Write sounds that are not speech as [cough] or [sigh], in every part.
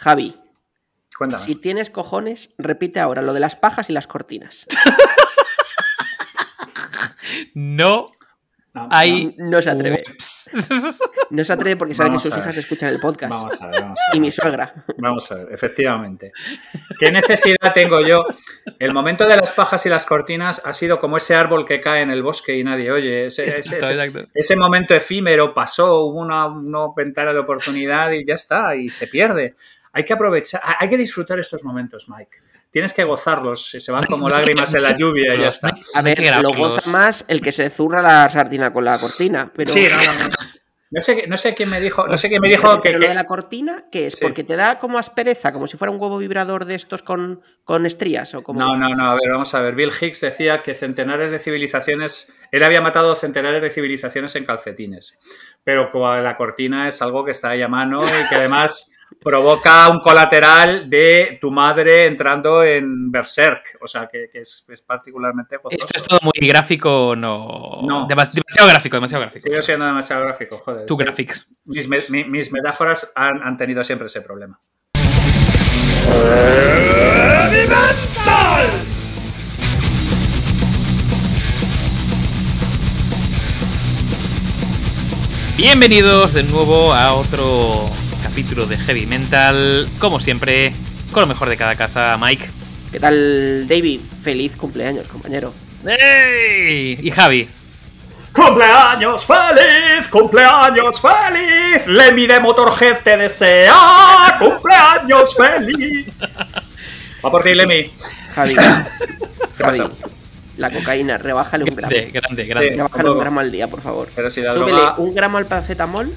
Javi, Cuéntame. si tienes cojones, repite ahora lo de las pajas y las cortinas. No No, hay. No se atreve. No se atreve porque sabe Vamos que sus hijas escuchan el podcast. Vamos a ver, vamos a ver. Y mi suegra. Vamos a ver, efectivamente. ¿Qué necesidad tengo yo? El momento de las pajas y las cortinas ha sido como ese árbol que cae en el bosque y nadie oye. Ese, ese- Exacto, ese- exacto. ese momento efímero pasó, hubo una, una ventana de oportunidad y ya está, y se pierde. Hay que aprovechar, hay que disfrutar estos momentos, Mike. Tienes que gozarlos, se van como lágrimas en la lluvia y ya está. A ver, lo goza más el que se zurra la sardina con la cortina. Pero, Sí, no, no, no. No sé, no sé quién me dijo, no sé quién me dijo que, pero lo de la cortina, ¿qué es? Sí. Porque te da como aspereza, como si fuera un huevo vibrador de estos con, con estrías o como. No, no, no, a ver, vamos a ver. Bill Hicks decía que centenares de civilizaciones, él había matado centenares de civilizaciones en calcetines, pero con la cortina es algo que está ahí a mano y que además provoca un colateral de tu madre entrando en Berserk, o sea, que, que es, es particularmente gozoso. Esto es todo muy gráfico, no. No. Demas- demasiado gráfico, demasiado gráfico. Sigo siendo demasiado gráfico, joder. Tu graphics. Mis, me- mi- mis metáforas han, han tenido siempre ese problema. Bienvenidos de nuevo a otro capítulo de Heavy Mental. Como siempre, con lo mejor de cada casa, Mike. ¿Qué tal, David? Feliz cumpleaños, compañero. ¡Ey! Y Javi. ¡Cumpleaños feliz! ¡Cumpleaños feliz! Lemmy de Motorhead te desea ¡Cumpleaños feliz! Va por ti, Lemmy. Javi. [coughs] ¿Qué pasa? La cocaína, rebájale un gramo. Grande, grande, grande. Rebájale un gramo al día, por favor. Pero si la Súbele droga... un gramo al paracetamol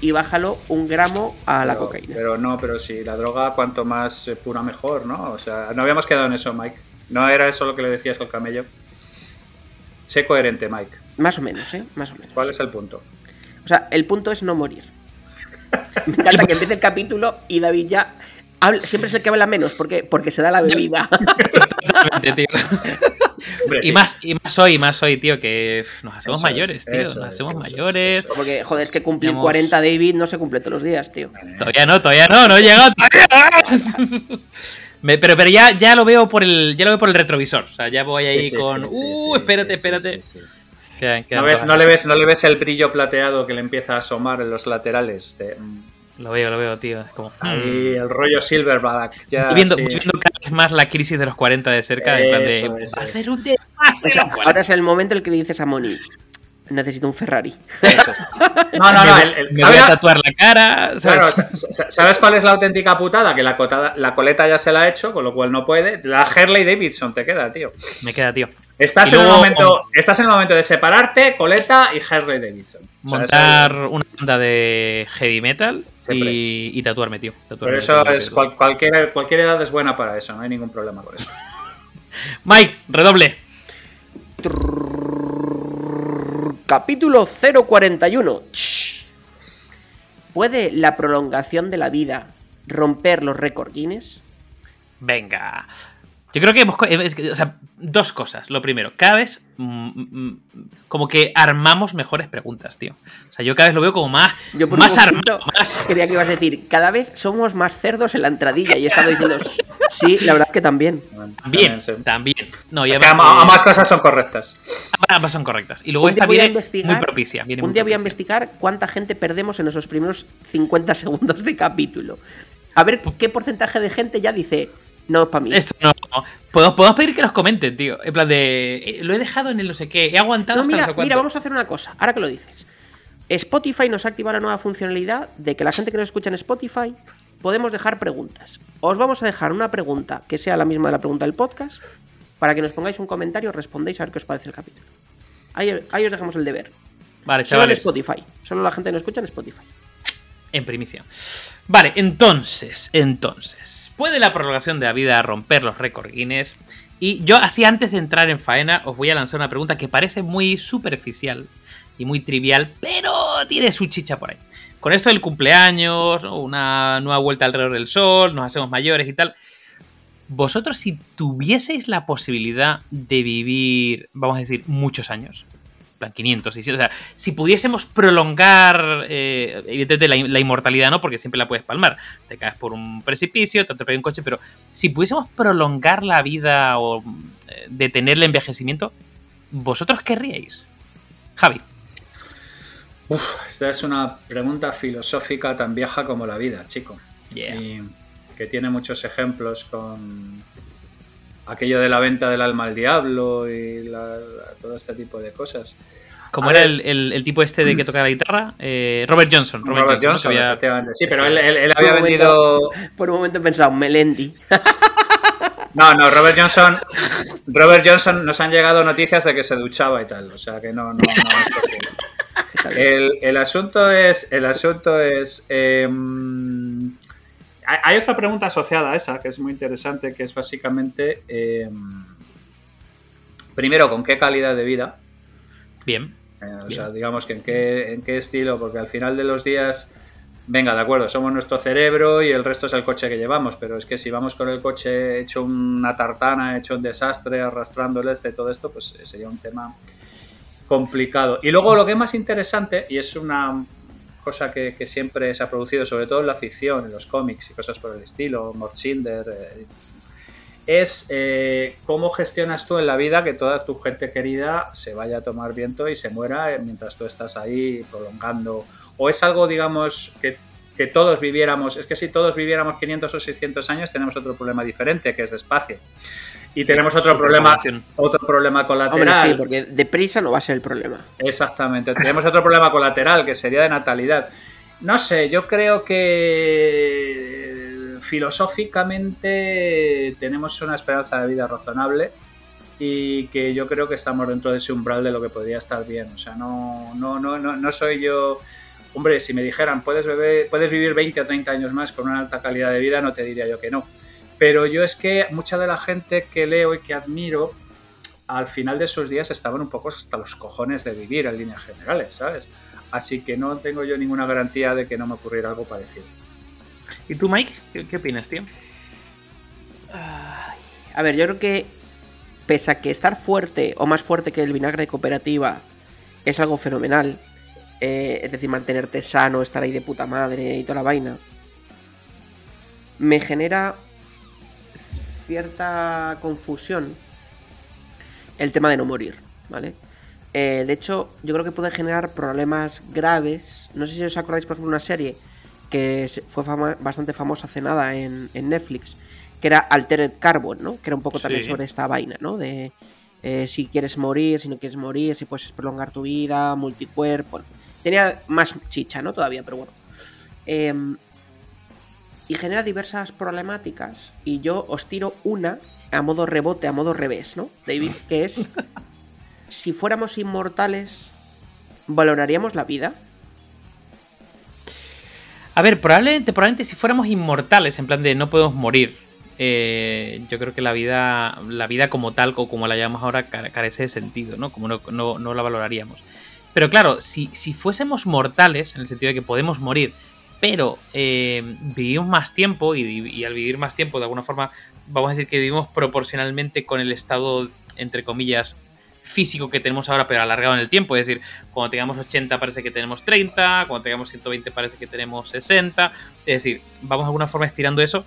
y bájalo un gramo a la pero, cocaína. pero no, pero si la droga cuanto más eh, pura mejor, ¿no? O sea, no habíamos quedado en eso, Mike. No era eso lo que le decías al camello. Sé coherente, Mike. Más o menos, ¿eh? Más o menos. ¿Cuál es el punto? O sea, el punto es no morir. Me encanta que empiece el capítulo y David ya habla- siempre es el que habla menos porque, porque se da la bebida. [laughs] Totalmente, tío. Hombre, Y sí. más, y más hoy, más hoy, tío, que nos hacemos Eso es, mayores, tío. Nos hacemos es, mayores. eso. Porque, joder, es que cumplir Digamos- 40 David no se cumple todos los días, tío. Todavía no, todavía no, no he llegado todavía. [laughs] Me- pero pero ya, ya lo veo por el ya lo veo por el retrovisor. O sea, ya voy ahí Sí, sí, con. sí, sí, uh, sí, espérate, espérate. sí, sí, sí. Quedan- quedan ¿No, ves, no, le ves, ¿No le ves el brillo plateado que le empieza a asomar en los laterales? De, Lo veo, lo veo, tío. Es como. ahí hmm. el rollo Silverback. Ya, Voy viendo, sí. viendo cada vez más la crisis de los 40 de cerca. En plan de. Eso, eso, va a eso. ser un desastre. O sea, los 40. ahora es el momento en el que le dices a Moni, necesito un Ferrari. Eso es. [laughs] No, no, no. el- el- me ¿sabe voy a tatuar la cara. ¿sabes? Claro, sa- sa- ¿sabes cuál es la auténtica putada? Que la, cotada- la coleta ya se la ha hecho, con lo cual no puede. La Harley Davidson te queda, tío. Me queda, tío. Estás, en el, momento, estás en el momento de separarte, coleta y Harley Davidson. Montar eso- una banda de heavy metal y, y tatuarme, tío. Pero Tatuarme, eso tatuarme, es. cual- cualquier, cualquier edad es buena para eso, no hay ningún problema con eso. [laughs] Mike, redoble. Capítulo 041. Shh. ¿Puede la prolongación de la vida romper los récord Guinness? Venga. Yo creo que hemos. que, O sea, dos cosas. Lo primero, cada vez. mm, mm, como que armamos mejores preguntas, tío. O sea, yo cada vez lo veo como más. Yo por más un armado. Más. Creía que ibas a decir, cada vez somos más cerdos en la entradilla y he estado diciendo, sí, la verdad es que también. También, sí. también. No, y Es que ambas, eh, ambas cosas son correctas. ambas son correctas. Y luego esta viene muy propicia. viene Un muy día voy a investigar cuánta gente perdemos en esos primeros 50 [laughs] segundos de capítulo. A ver qué porcentaje de gente ya dice, no es para mí. Esto no. Podemos, podemos pedir que nos comenten, tío. En plan de. eh, Lo he dejado en el no sé qué. He aguantado No, hasta no mira, sé mira, vamos a hacer una cosa, ahora que lo dices. Spotify nos ha activado la nueva funcionalidad de que la gente que nos escucha en Spotify podemos dejar preguntas. Os vamos a dejar una pregunta que sea la misma de la pregunta del podcast para que nos pongáis un comentario, respondéis a ver qué os parece el capítulo. Ahí, ahí os dejamos el deber. Vale, Solo en. Spotify. Solo la gente que nos escucha en Spotify. En primicia. Vale, entonces, entonces. ¿Puede la prolongación de la vida romper los récords Guinness? Y yo, así antes de entrar en faena, os voy a lanzar una pregunta que parece muy superficial y muy trivial, pero tiene su chicha por ahí. Con esto del cumpleaños, una nueva vuelta alrededor del sol, nos hacemos mayores y tal. Vosotros, si tuvieseis la posibilidad de vivir, vamos a decir, muchos años, plan 500, 600. O sea, si pudiésemos prolongar, eh, evidentemente la, inmortalidad no, porque siempre la puedes palmar. Te caes por un precipicio, te atropella un coche, pero si pudiésemos prolongar la vida o eh, detener el envejecimiento, ¿vosotros querríais? Javi. Uf, esta es una pregunta filosófica tan vieja como la vida, chico. Y que tiene muchos ejemplos con aquello de la venta del alma al diablo y todo este tipo de cosas. Como era el, tipo este de que toca la guitarra, eh, Robert Johnson. Robert, Johnson, efectivamente. Sí, pero él, había vendido. por un momento he pensado, Melendi. [laughs] No, no, Robert Johnson. Robert Johnson nos han llegado noticias de que se duchaba y tal. O sea que no, no, es [laughs] El, asunto es. El asunto es. Em, hay otra pregunta asociada a esa que es muy interesante, que es básicamente, em, primero, ¿con qué calidad de vida? Bien. Eh, o sea, digamos que en qué, en qué estilo, porque al final de los días, venga, de acuerdo, somos nuestro cerebro y el resto es el coche que llevamos, pero es que si vamos con el coche hecho una tartana, hecho un desastre, arrastrando el este, todo esto, pues sería un tema complicado. Y luego lo que es más interesante, y es una cosa que, siempre se ha producido, sobre todo en la ficción, en los cómics y cosas por el estilo, Mort eh, es eh, cómo gestionas tú en la vida que toda tu gente querida se vaya a tomar viento y se muera mientras tú estás ahí prolongando. O es algo, digamos, que, que todos viviéramos, es que si todos viviéramos 500 o 600 años tenemos otro problema diferente, que es despacio. Y tenemos otro problema, otro problema colateral. Hombre, sí, porque deprisa no va a ser el problema. Exactamente. tenemos otro problema colateral que sería de natalidad. No sé, yo creo que filosóficamente tenemos una esperanza de vida razonable y que yo creo que estamos dentro de ese umbral de lo que podría estar bien. O sea, no, no, no, no, no soy yo. Hombre, si me dijeran, puedes, beber, puedes vivir 20 o 30 años más con una alta calidad de vida, no te diría yo que no. Pero yo es que mucha de la gente que leo y que admiro, al final de sus días estaban un poco hasta los cojones de vivir en líneas generales, ¿sabes? Así que no tengo yo ninguna garantía de que no me ocurriera algo parecido. ¿Y tú, Mike? ¿Qué, opinas, tío? A ver, yo creo que pese a que estar fuerte o más fuerte que el vinagre de cooperativa es algo fenomenal, eh, es decir, mantenerte sano, estar ahí de puta madre y toda la vaina, me genera cierta confusión el tema de no morir, ¿vale? Eh, de hecho, yo creo que puede generar problemas graves. No sé si os acordáis, por ejemplo, una serie que fue bastante famosa hace nada en, Netflix, que era Altered Carbon, ¿no? Que era un poco también sobre esta vaina, ¿no? De eh, si quieres morir, si no quieres morir, si puedes prolongar tu vida, multicuerpo. Tenía más chicha, ¿no? Todavía, pero bueno. Eh, y genera diversas problemáticas. Y yo os tiro una a modo rebote, a modo revés, ¿no? David, que es, [laughs] si fuéramos inmortales, ¿valoraríamos la vida? A ver, probablemente, probablemente si fuéramos inmortales, en plan de no podemos morir, eh, yo creo que la vida, la vida como tal, o como la llamamos ahora, carece de sentido, ¿no? Como no, no, la valoraríamos. Pero claro, si, si, fuésemos mortales, en el sentido de que podemos morir, pero eh, vivimos más tiempo y, al vivir más tiempo, de alguna forma, vamos a decir que vivimos proporcionalmente con el estado, entre comillas, físico que tenemos ahora, pero alargado en el tiempo. Es decir, cuando tengamos 80 parece que tenemos 30, cuando tengamos 120 parece que tenemos 60. Es decir, vamos de alguna forma estirando eso.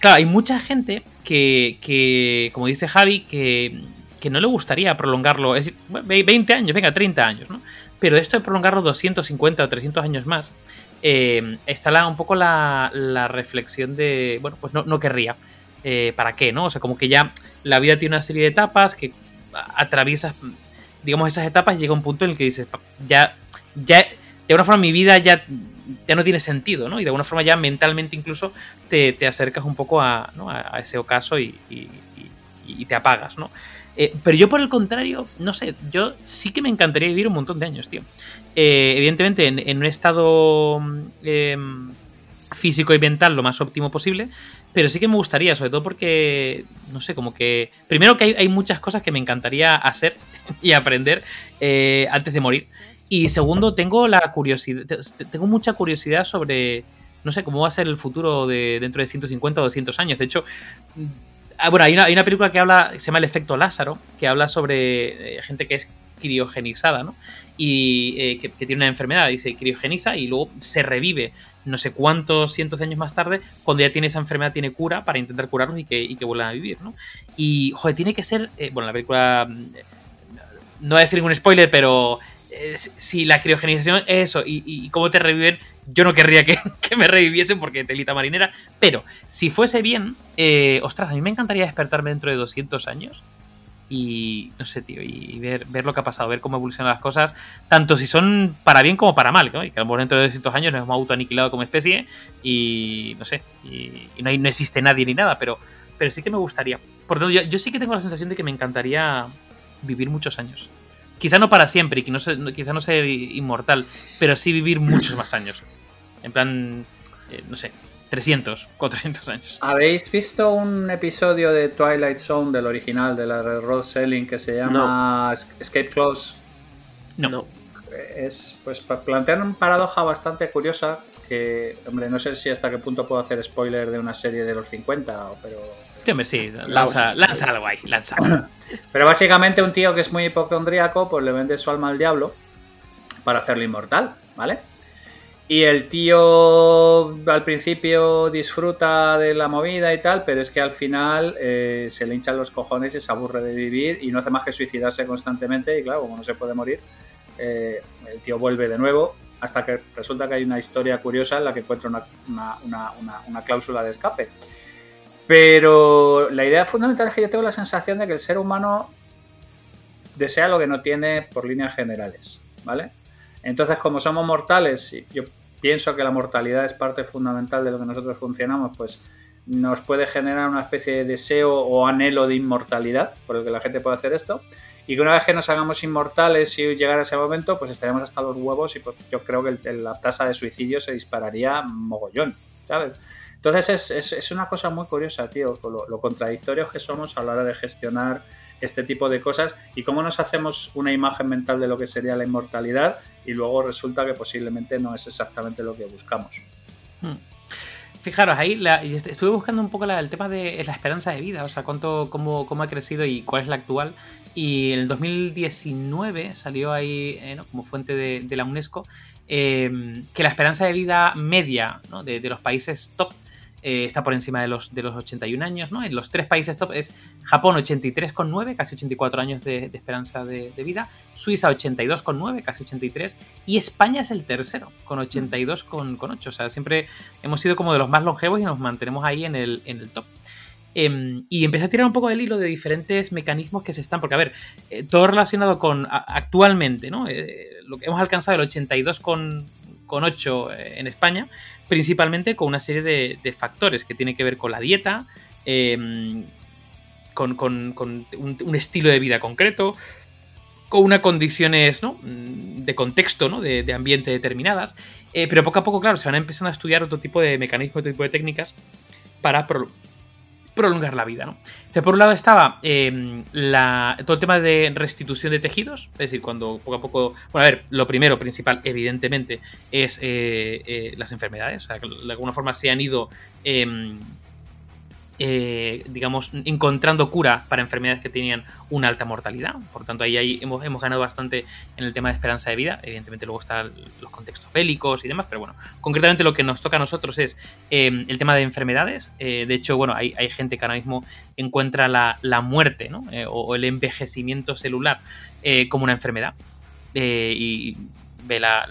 Claro, hay mucha gente que, que como dice Javi, que, que no le gustaría prolongarlo. Es decir, 20 años, venga, 30 años, ¿no? Pero esto de prolongarlo 250 o 300 años más, eh, está la, un poco la, reflexión de, bueno, pues no, no querría. Eh, ¿Para qué? ¿No? O sea, como que ya la vida tiene una serie de etapas que atraviesas, digamos, esas etapas y llega un punto en el que dices, ya, ya, de alguna forma mi vida ya, ya no tiene sentido, ¿no? Y de alguna forma ya mentalmente incluso te, acercas un poco a, ese ocaso y te apagas, ¿no? Eh, pero yo por el contrario, no sé, yo sí que me encantaría vivir un montón de años, tío. Eh, evidentemente en, un estado em, físico y mental lo más óptimo posible, pero sí que me gustaría, sobre todo porque, no sé, como que... Primero que hay, muchas cosas que me encantaría hacer [laughs] y aprender eh, antes de morir. Y segundo, tengo la curiosidad, tengo mucha curiosidad sobre, no sé, cómo va a ser el futuro de dentro de 150 o 200 años. De hecho, bueno, hay una, película que habla, se llama El efecto Lázaro, que habla sobre eh, gente que es criogenizada, ¿no? Y eh, que, tiene una enfermedad y se criogeniza y luego se revive no sé cuántos cientos de años más tarde, cuando ya tiene esa enfermedad, tiene cura para intentar curarlos y que, y vuelvan a vivir, ¿no? Y, joder, tiene que ser, eh, bueno, la película, mm, no voy a decir ningún spoiler, pero si la criogenización es eso y, cómo te reviven, yo no querría [laughs] que, me reviviesen porque telita marinera. Pero si fuese bien, eh, ostras, a mí me encantaría despertarme dentro de 200 años. Y no sé, tío, y ver, ver lo que ha pasado, ver cómo evolucionan las cosas, tanto si son para bien como para mal, ¿no? Y que a lo mejor dentro de 200 años nos hemos autoaniquilado como especie y no sé, y, no, hay, no, existe nadie ni nada, pero, pero sí que me gustaría. Por tanto, yo sí que tengo la sensación de que me encantaría vivir muchos años. Quizá no para siempre y que no quizá no ser inmortal, pero sí vivir muchos más años. En plan, eh, no sé, 300, 400 años. ¿Habéis visto un episodio de Twilight Zone del original de la Road Selling que se llama Escape Close? No. Es, pues, plantear una paradoja bastante curiosa que, hombre, no sé si hasta qué punto puedo hacer spoiler de una serie de los 50, pero Sí, hombre, sí, lanza, lanza algo ahí, lanza. [clears throat] Pero básicamente un tío que es muy hipocondríaco, pues le vende su alma al diablo para hacerlo inmortal, ¿vale? Y el tío al principio disfruta de la movida y tal, pero es que al final eh, se le hinchan los cojones y se aburre de vivir y no hace más que suicidarse constantemente. Y claro, como no se puede morir, eh, el tío vuelve de nuevo hasta que resulta que hay una historia curiosa en la que encuentra una cláusula de escape. Pero la idea fundamental es que yo tengo la sensación de que el ser humano desea lo que no tiene por líneas generales, ¿vale? Entonces, como somos mortales, y yo pienso que la mortalidad es parte fundamental de lo que nosotros funcionamos, pues nos puede generar una especie de deseo o anhelo de inmortalidad, por el que la gente puede hacer esto, y que una vez que nos hagamos inmortales y llegar a ese momento, pues estaremos hasta los huevos y pues yo creo que la tasa de suicidio se dispararía mogollón, ¿sabes? Entonces es, una cosa muy curiosa, tío, lo, contradictorios que somos a la hora de gestionar este tipo de cosas y cómo nos hacemos una imagen mental de lo que sería la inmortalidad y luego resulta que posiblemente no es exactamente lo que buscamos. Hmm. Fijaros, ahí estuve buscando un poco el tema de la esperanza de vida, o sea, cuánto, cómo, cómo ha crecido y cuál es la actual. Y en el 2019 salió ahí eh, como fuente de, la UNESCO eh, que la esperanza de vida media de, de, los países top eh, está por encima de los, de los 81 años, ¿no? En los tres países top es Japón 83,9, casi 84 años de, esperanza de, vida, Suiza 82,9, casi 83, y España es el tercero, con 82,8. O sea, siempre hemos sido como de los más longevos y nos mantenemos ahí en el, en el top. Em, y empecé a tirar un poco del hilo de diferentes mecanismos que se están, porque a ver, eh, todo relacionado con actualmente, ¿no? Eh, lo que hemos alcanzado el 82,8 en España, principalmente con una serie de, factores que tienen que ver con la dieta, em, con, un, estilo de vida concreto, con unas condiciones mm, de contexto, ¿no? de, ambiente determinadas, eh, pero poco a poco, claro, se van empezando a estudiar otro tipo de mecanismos, otro tipo de técnicas para prolongar la vida. ¿no? Entonces, por un lado estaba em, todo el tema de restitución de tejidos, es decir, cuando poco a poco, bueno, a ver, lo primero, principal, evidentemente, es eh, eh, las enfermedades, o sea, de alguna forma se han ido em, eh, digamos, encontrando cura para enfermedades que tenían una alta mortalidad. Por tanto, ahí, hemos, ganado bastante en el tema de esperanza de vida. Evidentemente, luego están los contextos bélicos y demás, pero bueno, concretamente lo que nos toca a nosotros es em, el tema de enfermedades. Eh, de hecho, bueno, hay, gente que ahora mismo encuentra la, muerte. Eh, o, el envejecimiento celular como una enfermedad. y ve la,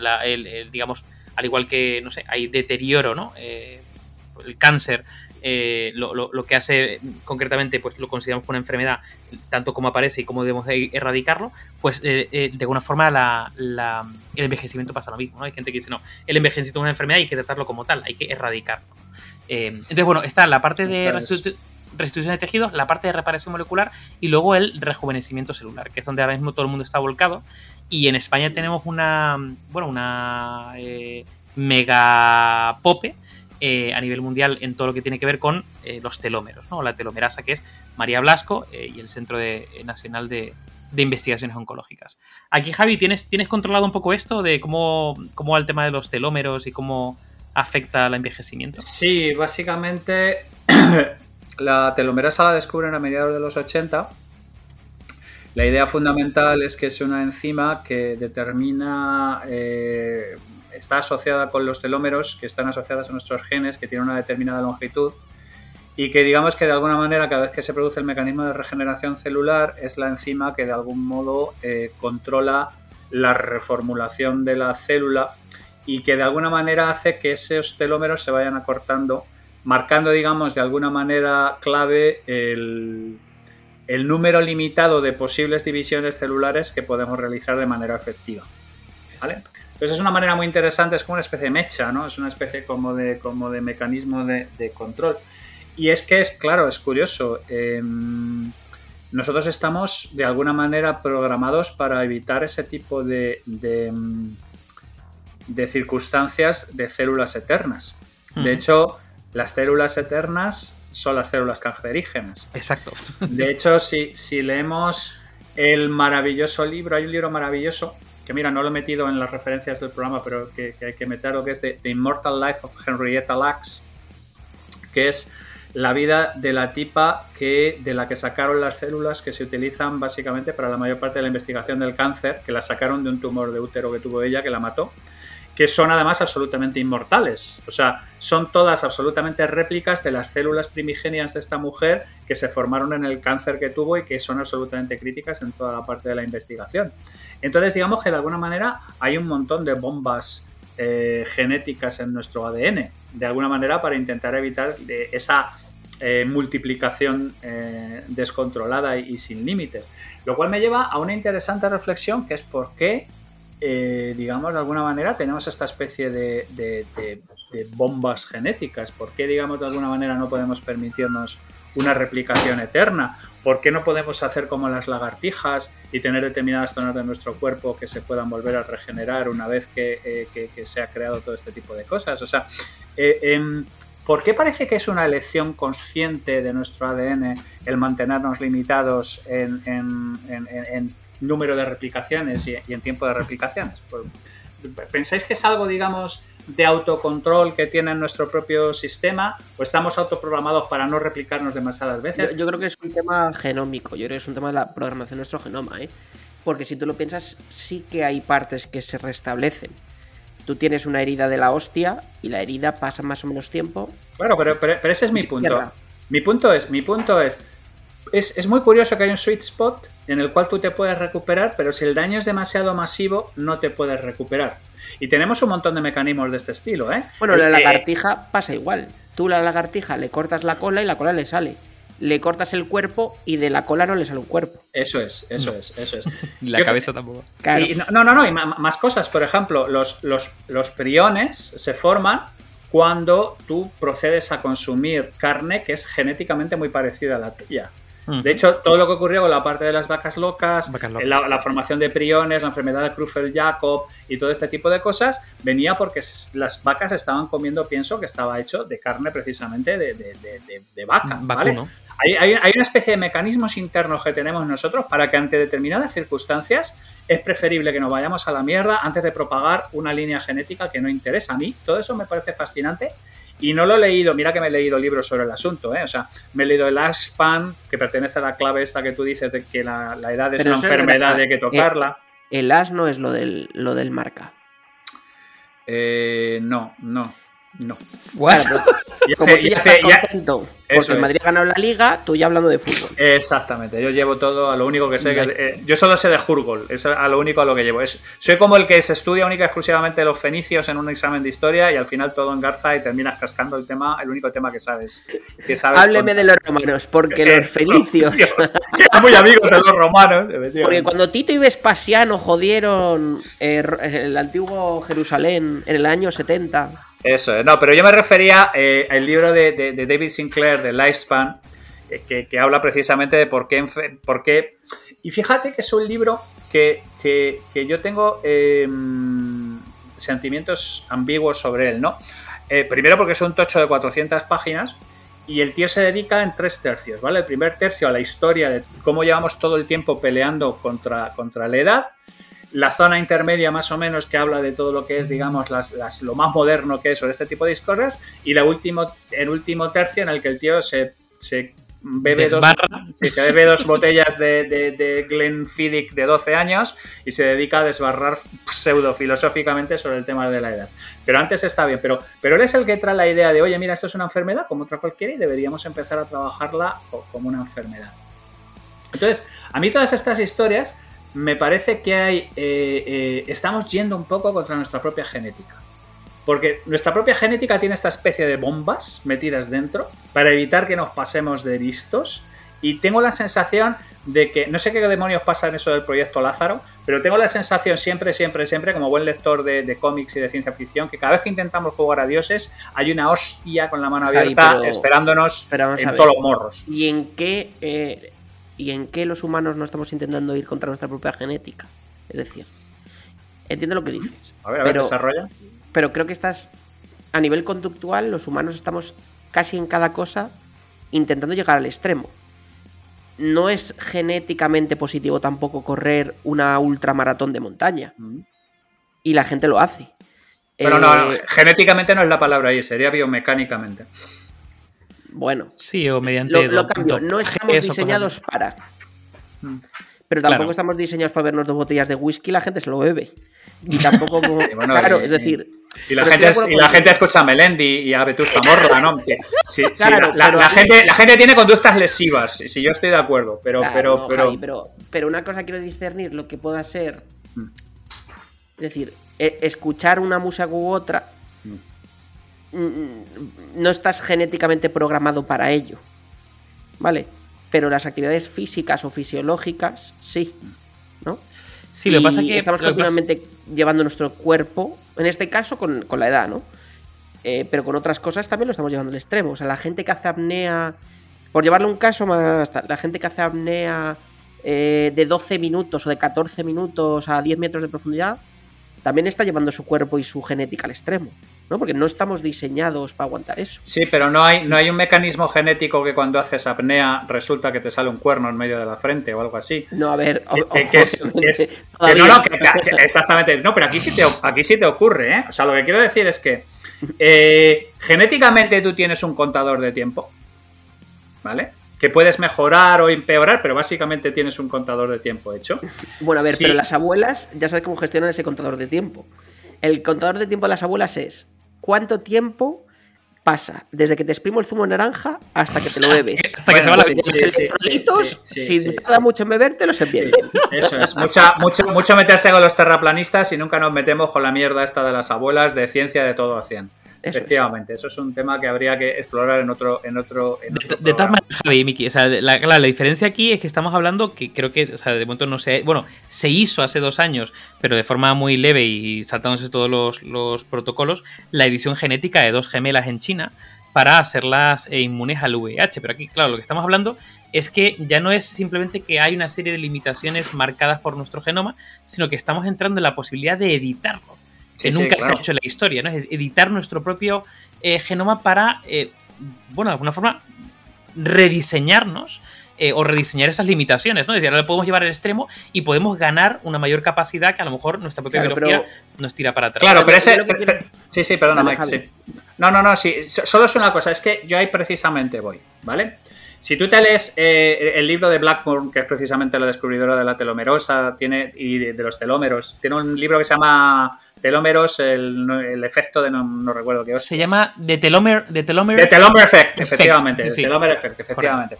digamos, al igual que, no sé, hay deterioro, ¿no? el cáncer eh, lo, que hace concretamente, pues lo consideramos como una enfermedad, tanto como aparece y como debemos erradicarlo, pues eh, eh, de alguna forma el envejecimiento pasa lo mismo. Hay gente que dice, no, el envejecimiento es una enfermedad y hay que tratarlo como tal, hay que erradicarlo. entonces, bueno, está la parte de restitución de tejidos, la parte de reparación molecular y luego el rejuvenecimiento celular, que es donde ahora mismo todo el mundo está volcado. Y en España tenemos una, bueno, una mega pope eh, a nivel mundial en todo lo que tiene que ver con eh, los telómeros, ¿no? la telomerasa que es María Blasco eh, y el Centro Nacional de, Investigaciones Oncológicas. Aquí, Javi, ¿tienes, ¿tienes controlado un poco esto de cómo, cómo va el tema de los telómeros y cómo afecta al envejecimiento? Sí, básicamente [clears throat] la telomerasa la descubren a mediados de los 80 La idea fundamental es que es una enzima que determina, está asociada con los telómeros, que están asociados a nuestros genes, que tienen una determinada longitud, y que digamos que de alguna manera cada vez que se produce el mecanismo de regeneración celular es la enzima que de algún modo eh, controla la reformulación de la célula y que de alguna manera hace que esos telómeros se vayan acortando, marcando digamos de alguna manera clave el, el número limitado de posibles divisiones celulares que podemos realizar de manera efectiva. ¿Vale? Entonces es una manera muy interesante, es como una especie de mecha, ¿no? Es una especie como de, como de mecanismo de, control. Y es que es, claro, es curioso. Em, nosotros estamos de alguna manera programados para evitar ese tipo de, de, de circunstancias de células eternas. De hecho, las células eternas son las células cancerígenas. Exacto. De hecho, si, si leemos el maravilloso libro, hay un libro maravilloso que mira, no lo he metido en las referencias del programa, pero que, hay que meterlo, que es The, Immortal Life of Henrietta Lacks, que es la vida de la tipa que, de la que sacaron las células que se utilizan básicamente para la mayor parte de la investigación del cáncer, que la sacaron de un tumor de útero que tuvo ella, que la mató que son además absolutamente inmortales. O sea, son todas absolutamente réplicas de las células primigenias de esta mujer que se formaron en el cáncer que tuvo y que son absolutamente críticas en toda la parte de la investigación. Entonces, digamos que de alguna manera hay un montón de bombas eh, genéticas en nuestro ADN, de alguna manera para intentar evitar esa eh, multiplicación eh, descontrolada y, y, sin límites. Lo cual me lleva a una interesante reflexión que es por qué eh, digamos, de alguna manera tenemos esta especie de, bombas genéticas. ¿Por qué, digamos, de alguna manera no podemos permitirnos una replicación eterna? ¿Por qué no podemos hacer como las lagartijas y tener determinadas zonas de nuestro cuerpo que se puedan volver a regenerar una vez que, eh, se ha creado todo este tipo de cosas? O sea, eh, em, ¿por qué parece que es una elección consciente de nuestro ADN el mantenernos limitados en, en número de replicaciones y, en tiempo de replicaciones. Pues, ¿Pensáis que es algo, digamos, de autocontrol que tiene nuestro propio sistema o estamos autoprogramados para no replicarnos demasiadas veces? Yo, creo que es un tema genómico, yo creo que es un tema de la programación de nuestro genoma, ¿eh? porque si tú lo piensas, sí que hay partes que se restablecen. Tú tienes una herida de la hostia y la herida pasa más o menos tiempo. Bueno, pero, pero, ese es mi punto. Mi punto es, mi punto es, es, muy curioso que hay un sweet spot en el cual tú te puedes recuperar, pero si el daño es demasiado masivo, no te puedes recuperar. Y tenemos un montón de mecanismos de este estilo, ¿eh? Bueno, la lagartija pasa igual. Tú la lagartija le cortas la cola y la cola le sale. Le cortas el cuerpo y de la cola no le sale un cuerpo. Eso es, eso es, eso es. [laughs] la cabeza tampoco. no, no, no, y más cosas. Por ejemplo, los, los, los priones se forman cuando tú procedes a consumir carne que es genéticamente muy parecida a la tuya. De hecho, todo lo que ocurrió con la parte de las vacas locas, La, formación de priones, la enfermedad de Creutzfeldt-Jakob y todo este tipo de cosas, venía porque las vacas estaban comiendo pienso que estaba hecho de carne precisamente de, vaca. Hay, hay, una especie de mecanismos internos que tenemos nosotros para que ante determinadas circunstancias es preferible que nos vayamos a la mierda antes de propagar una línea genética que no interesa a mí. Todo eso me parece fascinante y no lo he leído, mira que me he leído libros sobre el asunto, ¿eh? o sea, me he leído el Aspan, que pertenece a la clave esta que tú dices de que la, edad es una enfermedad y hay que tocarla. El, as no es lo del, lo del marca. Eh, no, no, no. Bueno, [laughs] como ya, ya, contento porque el Madrid ha ganado la liga, tú ya hablando de fútbol. Exactamente, yo llevo todo a lo único que sé. Que, eh, yo solo sé de Hurgol, es a lo único a lo que llevo. Es, soy como el que se estudia única y exclusivamente los fenicios en un examen de historia y al final todo engarza y terminas cascando el tema, el único tema que sabes. Que sabes Hábleme de los romanos, porque los [laughs] fenicios. muy amigos de los romanos. Porque cuando Tito y Vespasiano jodieron eh, el antiguo Jerusalén en el año 70 eso, no, pero yo me refería eh, al libro de, David Sinclair, de Lifespan, eh, que, habla precisamente de por qué, por qué... Y fíjate que es un libro que, yo tengo em, sentimientos ambiguos sobre él, ¿no? Eh, primero porque es un tocho de 400 páginas y el tío se dedica en tres tercios, ¿vale? El primer tercio a la historia de cómo llevamos todo el tiempo peleando contra, contra la edad la zona intermedia más o menos que habla de todo lo que es, digamos, las, lo más moderno que es sobre este tipo de discos y la último, el último tercio en el que el tío se, se bebe dos, Sí, se bebe dos botellas de, de, de Glenfiddich de 12 años y se dedica a desbarrar pseudo-filosóficamente sobre el tema de la edad. Pero antes está bien, pero, pero él es el que trae la idea de, oye, mira, esto es una enfermedad como otra cualquiera y deberíamos empezar a trabajarla como una enfermedad. Entonces, a mí todas estas historias me parece que hay, eh, eh, estamos yendo un poco contra nuestra propia genética. Porque nuestra propia genética tiene esta especie de bombas metidas dentro para evitar que nos pasemos de listos. Y tengo la sensación de que, no sé qué demonios pasa en eso del proyecto Lázaro, pero tengo la sensación siempre, siempre, siempre, como buen lector de, de cómics y de ciencia ficción, que cada vez que intentamos jugar a dioses, hay una hostia con la mano Javi, abierta pero- esperándonos pero en todos los morros. ¿Y en qué eh, y en qué los humanos no estamos intentando ir contra nuestra propia genética? Es decir, entiendo lo que dices, A ver, a ver, Pero- desarrolla. pero creo que estás a nivel conductual, los humanos estamos casi en cada cosa intentando llegar al extremo. No es genéticamente positivo tampoco correr una ultramaratón de montaña. Mm. Y la gente lo hace. Pero no, no, Eh, genéticamente no es la palabra ahí, sería biomecánicamente. Bueno, Sí, o mediante. lo, lo cambio. No estamos diseñados para. Mm. Pero tampoco Claro. estamos diseñados para vernos dos botellas de whisky, la gente se lo bebe. Y tampoco. Y [laughs] bueno, claro, y- es decir. Y la, gente, es- y la gente escucha a Melendi y a Vetusta Morla, ¿no? Sí, Claro, la, gente, la gente tiene conductas lesivas, si yo estoy de acuerdo, pero, Claro, pero, no, pero, Javi, pero, pero una cosa quiero discernir lo que pueda ser. Mm. Es decir, e- escuchar una música u otra. Mm, No estás genéticamente programado para ello. ¿Vale? Pero las actividades físicas o fisiológicas, sí. ¿No? Sí, lo que pasa es que. estamos pasa- continuamente llevando nuestro cuerpo, en este caso con, con la edad, ¿no? Eh, pero con otras cosas también lo estamos llevando al extremo. O sea, la gente que hace apnea, por llevarle un caso más, la gente que hace apnea eh, de 12 minutos o de 14 minutos a 10 metros de profundidad, también está llevando su cuerpo y su genética al extremo, ¿no? Porque no estamos diseñados para aguantar eso. sí, pero no hay, no hay un mecanismo genético que cuando haces apnea resulta que te sale un cuerno en medio de la frente o algo así. No, a ver, Que, es, es- no, no, exactamente. No, pero aquí sí, te, aquí sí te ocurre, ¿eh? O sea, lo que quiero decir es que eh, genéticamente tú tienes un contador de tiempo, ¿vale? Que puedes mejorar o empeorar, pero básicamente tienes un contador de tiempo hecho. Bueno, a ver, Sí. pero las abuelas ya sabes cómo gestionan ese contador de tiempo. El contador de tiempo de las abuelas es cuánto tiempo pasa desde que te exprimo el zumo de naranja hasta que te lo bebes. Hasta que se va la sí, Los sí, sí, sí, electrolitos, sí, sí, si sí, tarda mucho en beber, te los envíen. Eso es, mucha, mucho, mucho meterse con los terraplanistas y nunca nos metemos con la mierda esta de las abuelas de ciencia de todo a 100. Eso es. Efectivamente, eso es un tema que habría que explorar en otro, en otro, en De, otro de todas programa. maneras, Javi y Miki, o sea, la diferencia aquí es que estamos hablando que creo que, o sea, de momento no se. Bueno, se hizo hace dos años, pero de forma muy leve y saltándose todos los, los protocolos, la edición genética de dos gemelas en China para hacerlas eh, inmunes al VIH. Pero aquí, claro, lo que estamos hablando es que ya no es simplemente que hay una serie de limitaciones marcadas por nuestro genoma, sino que estamos entrando en la posibilidad de editarlo que sí, nunca claro. se ha hecho en la historia, ¿no? Es editar nuestro propio eh, genoma para, eh, bueno, de alguna forma, rediseñarnos eh, o rediseñar esas limitaciones, ¿no? Es decir, ahora lo podemos llevar al extremo y podemos ganar una mayor capacidad que a lo mejor nuestra propia Claro, biología pero- nos tira para atrás. Claro, pero ese. Sí, sí, perdona, Mike, sí. No, no, no, sí. so- Solo es una cosa, es que yo ahí precisamente voy, ¿vale? Si tú te lees eh, el libro de Blackmore, que es precisamente la descubridora de la telomerosa tiene, y de, de los telómeros, tiene un libro que se llama Telómeros, el, efecto de no, no recuerdo qué Se llama The Telomere, The Telomere The Telomere Effect, Effect, efectivamente. sí, The sí. Telomere Effect, efectivamente.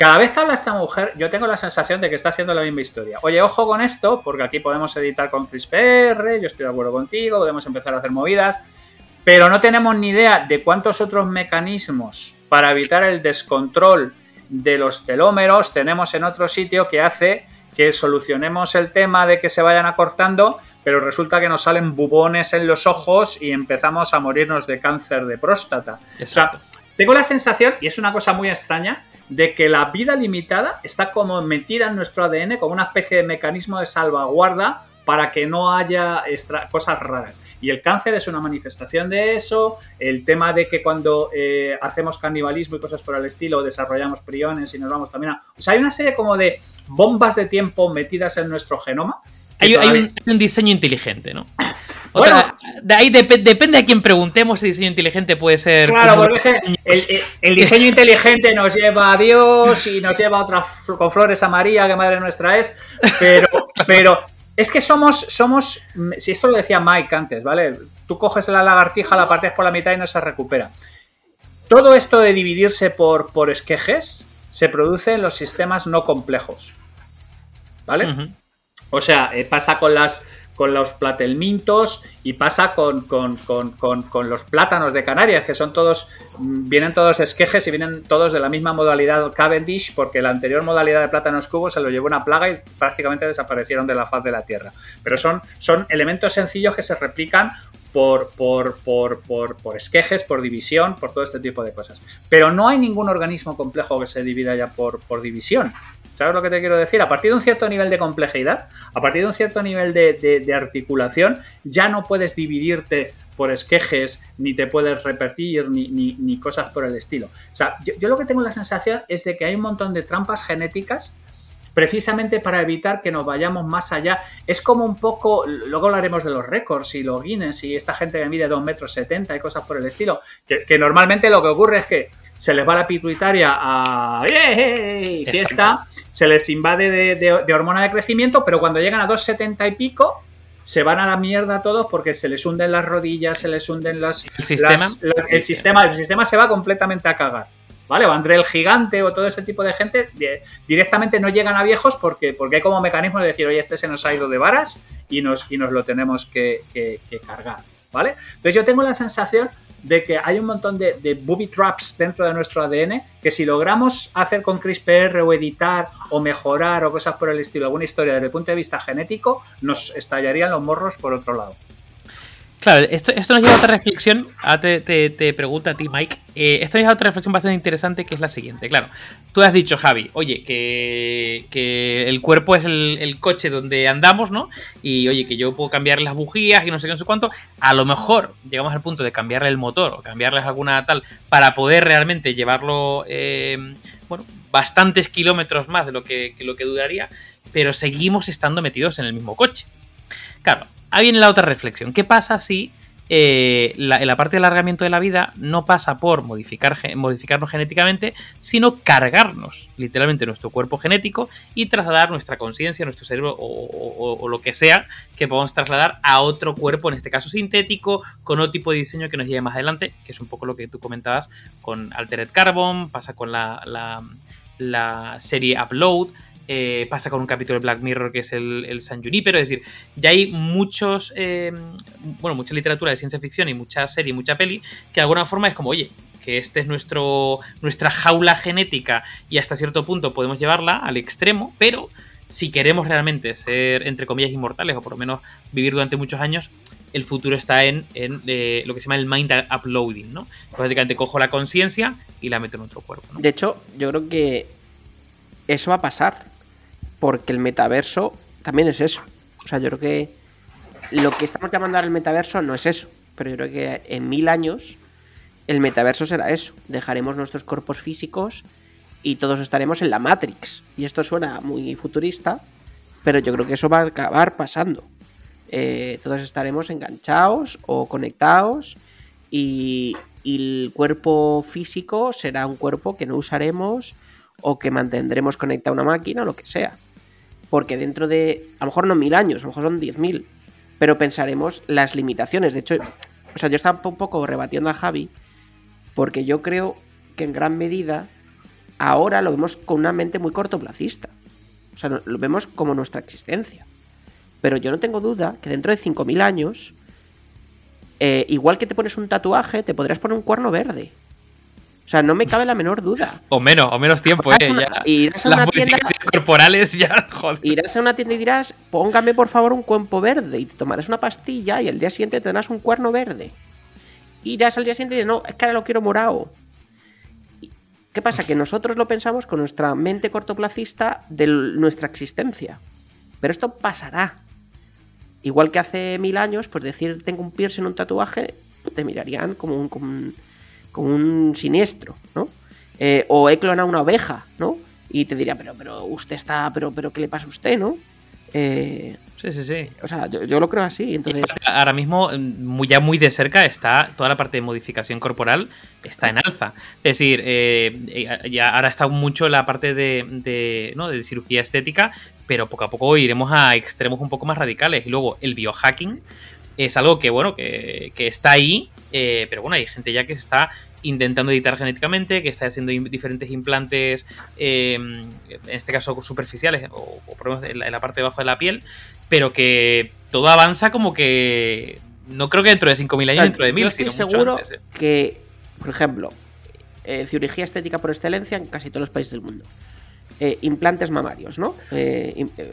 Cada vez que habla esta mujer, yo tengo la sensación de que está haciendo la misma historia. Oye, ojo con esto, porque aquí podemos editar con CRISPR, yo estoy de acuerdo contigo, podemos empezar a hacer movidas, pero no tenemos ni idea de cuántos otros mecanismos para evitar el descontrol de los telómeros tenemos en otro sitio que hace que solucionemos el tema de que se vayan acortando, pero resulta que nos salen bubones en los ojos y empezamos a morirnos de cáncer de próstata. Exacto. Tengo la sensación, y es una cosa muy extraña, de que la vida limitada está como metida en nuestro ADN como una especie de mecanismo de salvaguarda para que no haya extra- cosas raras. Y el cáncer es una manifestación de eso, el tema de que cuando eh, hacemos canibalismo y cosas por el estilo, desarrollamos priones y nos vamos también a... O sea, hay una serie como de bombas de tiempo metidas en nuestro genoma. un, hay un diseño inteligente, ¿no? Otra, de ahí depende a quién preguntemos, el diseño inteligente puede ser. Claro, porque el, el, diseño inteligente nos lleva a Dios y nos lleva a otras con flores a María, que madre nuestra es, pero, [laughs] pero es que somos, somos, si esto lo decía Mike antes, ¿vale? Tú coges la lagartija, la partes por la mitad y no se recupera. Todo esto de dividirse por, por esquejes se produce en los sistemas no complejos. ¿Vale? O sea, eh, pasa con las con los platelmintos y pasa con, con, los plátanos de Canarias, que son todos, mm, vienen todos esquejes y vienen todos de la misma modalidad Cavendish, porque la anterior modalidad de plátanos cubos se lo llevó una plaga y prácticamente desaparecieron de la faz de la Tierra. Pero son, son elementos sencillos que se replican por, por, por, por, esquejes, por división, por todo este tipo de cosas. Pero no hay ningún organismo complejo que se divida ya por, por división. ¿Sabes lo que te quiero decir? A partir de un cierto nivel de complejidad, a partir de un cierto nivel de, articulación, ya no puedes dividirte por esquejes, ni te puedes repetir, ni, cosas por el estilo. O sea, yo, lo que tengo la sensación es de que hay un montón de trampas genéticas precisamente para evitar que nos vayamos más allá. Es como un poco, luego hablaremos de los récords y los Guinness y esta gente que mide 2 metros 70 y cosas por el estilo, que, normalmente lo que ocurre es que se les va la pituitaria a ¡Eh, fiesta, se les invade de, hormona de crecimiento, pero cuando llegan a 2,70 y pico, se van a la mierda todos porque se les hunden las rodillas, se les hunden las... ¿El sistema? el sistema, el sistema se va completamente a cagar. ¿Vale? O André el Gigante o todo este tipo de gente directamente no llegan a viejos porque, porque hay como mecanismo de decir, oye, este se nos ha ido de varas y nos, y nos lo tenemos que, que cargar. ¿Vale? Entonces yo tengo la sensación de que hay un montón de, de, booby traps dentro de nuestro ADN que si logramos hacer con CRISPR o editar o mejorar o cosas por el estilo alguna historia desde el punto de vista genético, nos estallarían los morros por otro lado. Claro, esto, esto nos lleva a otra reflexión. Ahora te, te, pregunto a ti, Mike. Eh, esto nos lleva a otra reflexión bastante interesante que es la siguiente. Claro, tú has dicho, Javi, oye, que, que el cuerpo es el, coche donde andamos, ¿no? Y oye, que yo puedo cambiar las bujías y no sé qué, no sé cuánto. A lo mejor llegamos al punto de cambiarle el motor o cambiarles alguna tal para poder realmente llevarlo, eh, bueno, bastantes kilómetros más de lo que lo que duraría, pero seguimos estando metidos en el mismo coche. Claro, ahí viene la otra reflexión. ¿Qué pasa si eh, la, parte del alargamiento de la vida no pasa por modificar, modificarnos genéticamente, sino cargarnos literalmente nuestro cuerpo genético y trasladar nuestra conciencia, nuestro cerebro o, lo que sea que podamos trasladar a otro cuerpo, en este caso sintético, con otro tipo de diseño que nos lleve más adelante, que es un poco lo que tú comentabas con Altered Carbon, pasa con la, la serie Upload. Eh, pasa con un capítulo de Black Mirror que es el, San Junipero, es decir, ya hay muchos, eh, bueno, mucha literatura de ciencia ficción y mucha serie y mucha peli que de alguna forma es como, oye, que este es nuestro, nuestra jaula genética y hasta cierto punto podemos llevarla al extremo, pero si queremos realmente ser, entre comillas, inmortales o por lo menos vivir durante muchos años, el futuro está en, eh, lo que se llama el mind uploading, ¿no? Básicamente cojo la conciencia y la meto en otro cuerpo. De hecho, yo creo que eso va a pasar porque el metaverso también es eso. O sea, yo creo que lo que estamos llamando ahora el metaverso no es eso, pero yo creo que en mil años el metaverso será eso. Dejaremos nuestros cuerpos físicos y todos estaremos en la Matrix. Y esto suena muy futurista, pero yo creo que eso va a acabar pasando. Eh, todos estaremos enganchados o conectados y, y el cuerpo físico será un cuerpo que no usaremos o que mantendremos conectado a una máquina o lo que sea porque dentro de, a lo mejor no mil años, a lo mejor son diez mil, pero pensaremos las limitaciones. De hecho, o sea, yo estaba un poco rebatiendo a Javi, porque yo creo que en gran medida ahora lo vemos con una mente muy cortoplacista. O sea, lo vemos como nuestra existencia. Pero yo no tengo duda que dentro de 5.000 años, eh, igual que te pones un tatuaje, te podrías poner un cuerno verde. O sea, no me cabe la menor duda. O menos, o menos tiempo, eh. irás a una tienda, corporales ya, [laughs] joder. Irás a una tienda y dirás, póngame por favor un cuerpo verde. Y te tomarás una pastilla y el día siguiente tendrás un cuerno verde. Irás al día siguiente y dirás, no, es que ahora lo quiero morado. ¿Qué pasa? Que nosotros lo pensamos con nuestra mente cortoplacista de nuestra existencia. Pero esto pasará. Igual que hace mil años, pues decir tengo un piercing, un tatuaje, te mirarían como un, como un como un siniestro, ¿no? Eh, o he clonado una oveja, ¿no? Y te diría, pero, pero usted está, pero, pero, ¿qué le pasa a usted, no? Eh, Sí, sí, sí. O sea, yo, yo lo creo así. Entonces, Ahora mismo, mm, muy- ya muy de cerca, está toda la parte de modificación corporal está en alza. Es decir, eh, eh, ya ahora está mucho la parte de, de, ¿no? de cirugía estética, pero poco a poco iremos a extremos un poco más radicales. Y luego el biohacking es algo que, bueno, que, que está ahí, eh, pero bueno, hay gente ya que se está intentando editar genéticamente, que está haciendo diferentes implantes, eh, en este caso superficiales o, o por lo menos en la, en la parte de abajo de la piel, pero que todo avanza como que no creo que dentro de 5.000 años, O sea, dentro de yo 1.000, estoy sino mucho seguro antes, ¿eh? que, por ejemplo, eh, cirugía estética por excelencia en casi todos los países del mundo. Eh, implantes mamarios, ¿no?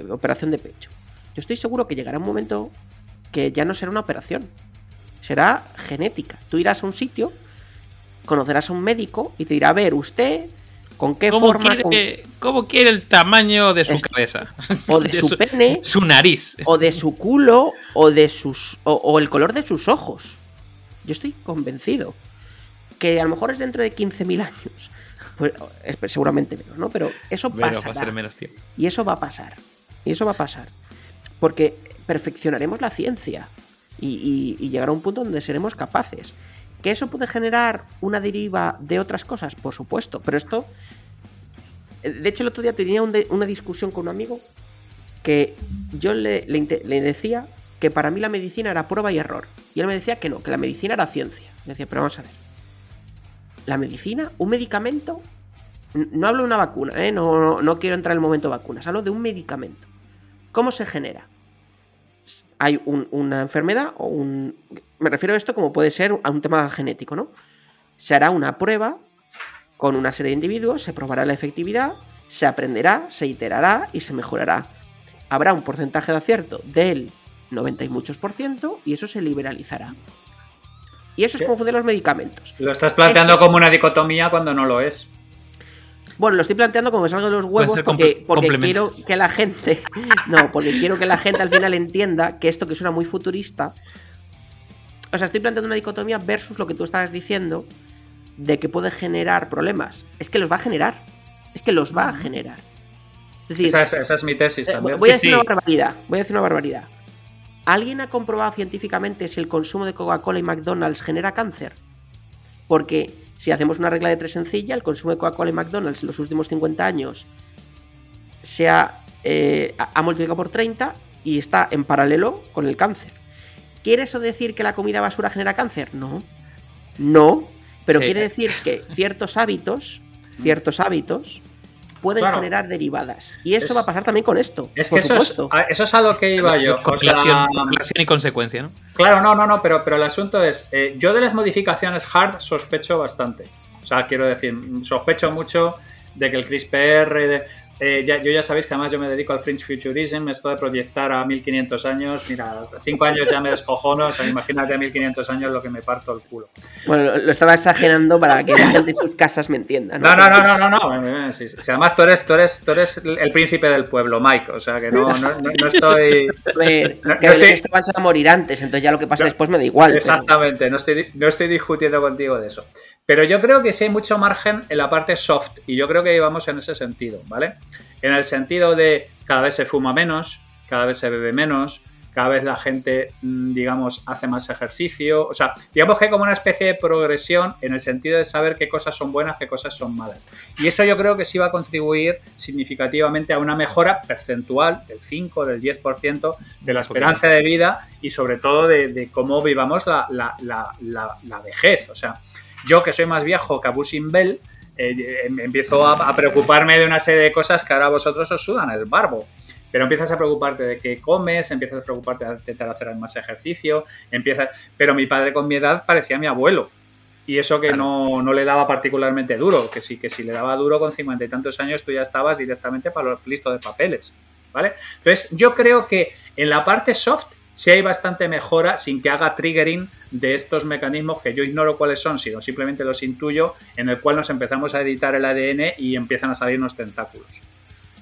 Operación de pecho. Yo estoy seguro que llegará un momento que ya no será una operación. Será genética. Tú irás a un sitio, conocerás a un médico y te dirá, a ver, usted, con qué ¿Cómo forma, quiere, con- cómo quiere el tamaño de su Es- cabeza? o [laughs] de su pene, Su nariz. o de su culo, o de sus. O, o el color de sus ojos. Yo estoy convencido. Que a lo mejor es dentro de 15.000 años. Pues, es- seguramente menos, ¿no? Pero eso Pero pasará. menos. Y eso va a pasar. Y eso va a pasar. Porque perfeccionaremos la ciencia. Y, y llegará un punto donde seremos capaces. ¿Que eso puede generar una deriva de otras cosas? Por supuesto. Pero esto. eh, De hecho, el otro día tenía una discusión con un amigo que yo le, decía que para mí la medicina era prueba y error. Y él me decía que no, que la medicina era ciencia. Me decía, pero vamos a ver. La medicina, un medicamento. No hablo de una vacuna, ¿eh? no, no, no quiero entrar en el momento vacunas. Hablo de un medicamento. ¿Cómo se genera? Hay un- una enfermedad o un. Me refiero a esto como puede ser a un tema genético, ¿no? Se hará una prueba con una serie de individuos, se probará la efectividad, se aprenderá, se iterará y se mejorará. Habrá un porcentaje de acierto del 90 y muchos por ciento y eso se liberalizará. Y eso ¿Qué? es como funcionan los medicamentos. Lo estás planteando Eso- como una dicotomía cuando no lo es. Bueno, lo estoy planteando como me salgo de los huevos porque, quiero que la gente. [laughs] No, porque quiero que la gente al final entienda que esto que suena muy futurista. O sea, estoy planteando una dicotomía versus lo que tú estabas diciendo de que puede generar problemas. Es que los va a generar. Es que los va a generar. Es decir, Esa es, esa es mi tesis eh, también. voy a Sí, decir sí. una barbaridad. Voy a decir una barbaridad. ¿Alguien ha comprobado científicamente si el consumo de Coca-Cola y McDonald's genera cáncer? Porque si hacemos una regla de tres sencilla, el consumo de Coca-Cola y McDonald's en los últimos 50 años se ha, eh, ha- ha multiplicado por 30 y está en paralelo con el cáncer. ¿Quiere eso decir que la comida basura genera cáncer? No. No. Pero Sí. quiere decir que ciertos hábitos, [laughs] ciertos hábitos, pueden Claro. generar derivadas. Y eso Es- va a pasar también con esto. Es por que eso es, a- eso es a lo que iba yo. O Correlación, sea, correlación y consecuencia, ¿no? Claro, no, no, no, pero, pero el asunto es, eh, yo de las modificaciones hard sospecho bastante. O sea, quiero decir, sospecho mucho de que el CRISPR, de- eh, ya, yo ya sabéis que además yo me dedico al Fringe Futurism, esto de proyectar a 1500 años, mira, cinco años ya me descojono, o sea, imagínate a 1500 años lo que me parto el culo. Bueno, lo, lo estaba exagerando para que la gente en sus casas me entienda. No, no, no, no, no, no, no, sí, sí, además tú eres, tú, eres, tú eres el príncipe del pueblo, Mike, o sea, que no, no, no- estoy... [laughs] A ver, No, que no Belén estoy- va a morir antes, entonces ya lo que pasa después me da igual. pero- Exactamente, no estoy, no estoy discutiendo contigo de eso. Pero yo creo que sí hay mucho margen en la parte soft y yo creo que íbamos en ese sentido, ¿vale? En el sentido de cada vez se fuma menos, cada vez se bebe menos, cada vez la gente, mm, digamos, hace más ejercicio. O sea, digamos que hay como una especie de progresión en el sentido de saber qué cosas son buenas, qué cosas son malas. Y eso yo creo que sí va a contribuir significativamente a una mejora percentual del 5, del 10% de la esperanza de vida y sobre todo de, de cómo vivamos la- la- la- la vejez. O sea, yo que soy más viejo que Abusin Bell, eh, em- empiezo a, a preocuparme de una serie de cosas que ahora a vosotros os sudan el barbo. Pero empiezas a preocuparte de qué comes, empiezas a preocuparte de intentar hacer más ejercicio, empiezas... Pero mi padre con mi edad parecía mi abuelo. Y eso que Claro. no, no le daba particularmente duro, que sí, que si le daba duro con cincuenta y tantos años tú ya estabas directamente para los listo de papeles. ¿Vale? Entonces, yo creo que en la parte soft sí hay bastante mejora sin que haga triggering de estos mecanismos que yo ignoro cuáles son, sino simplemente los intuyo, en el cual nos empezamos a editar el ADN y empiezan a salirnos tentáculos.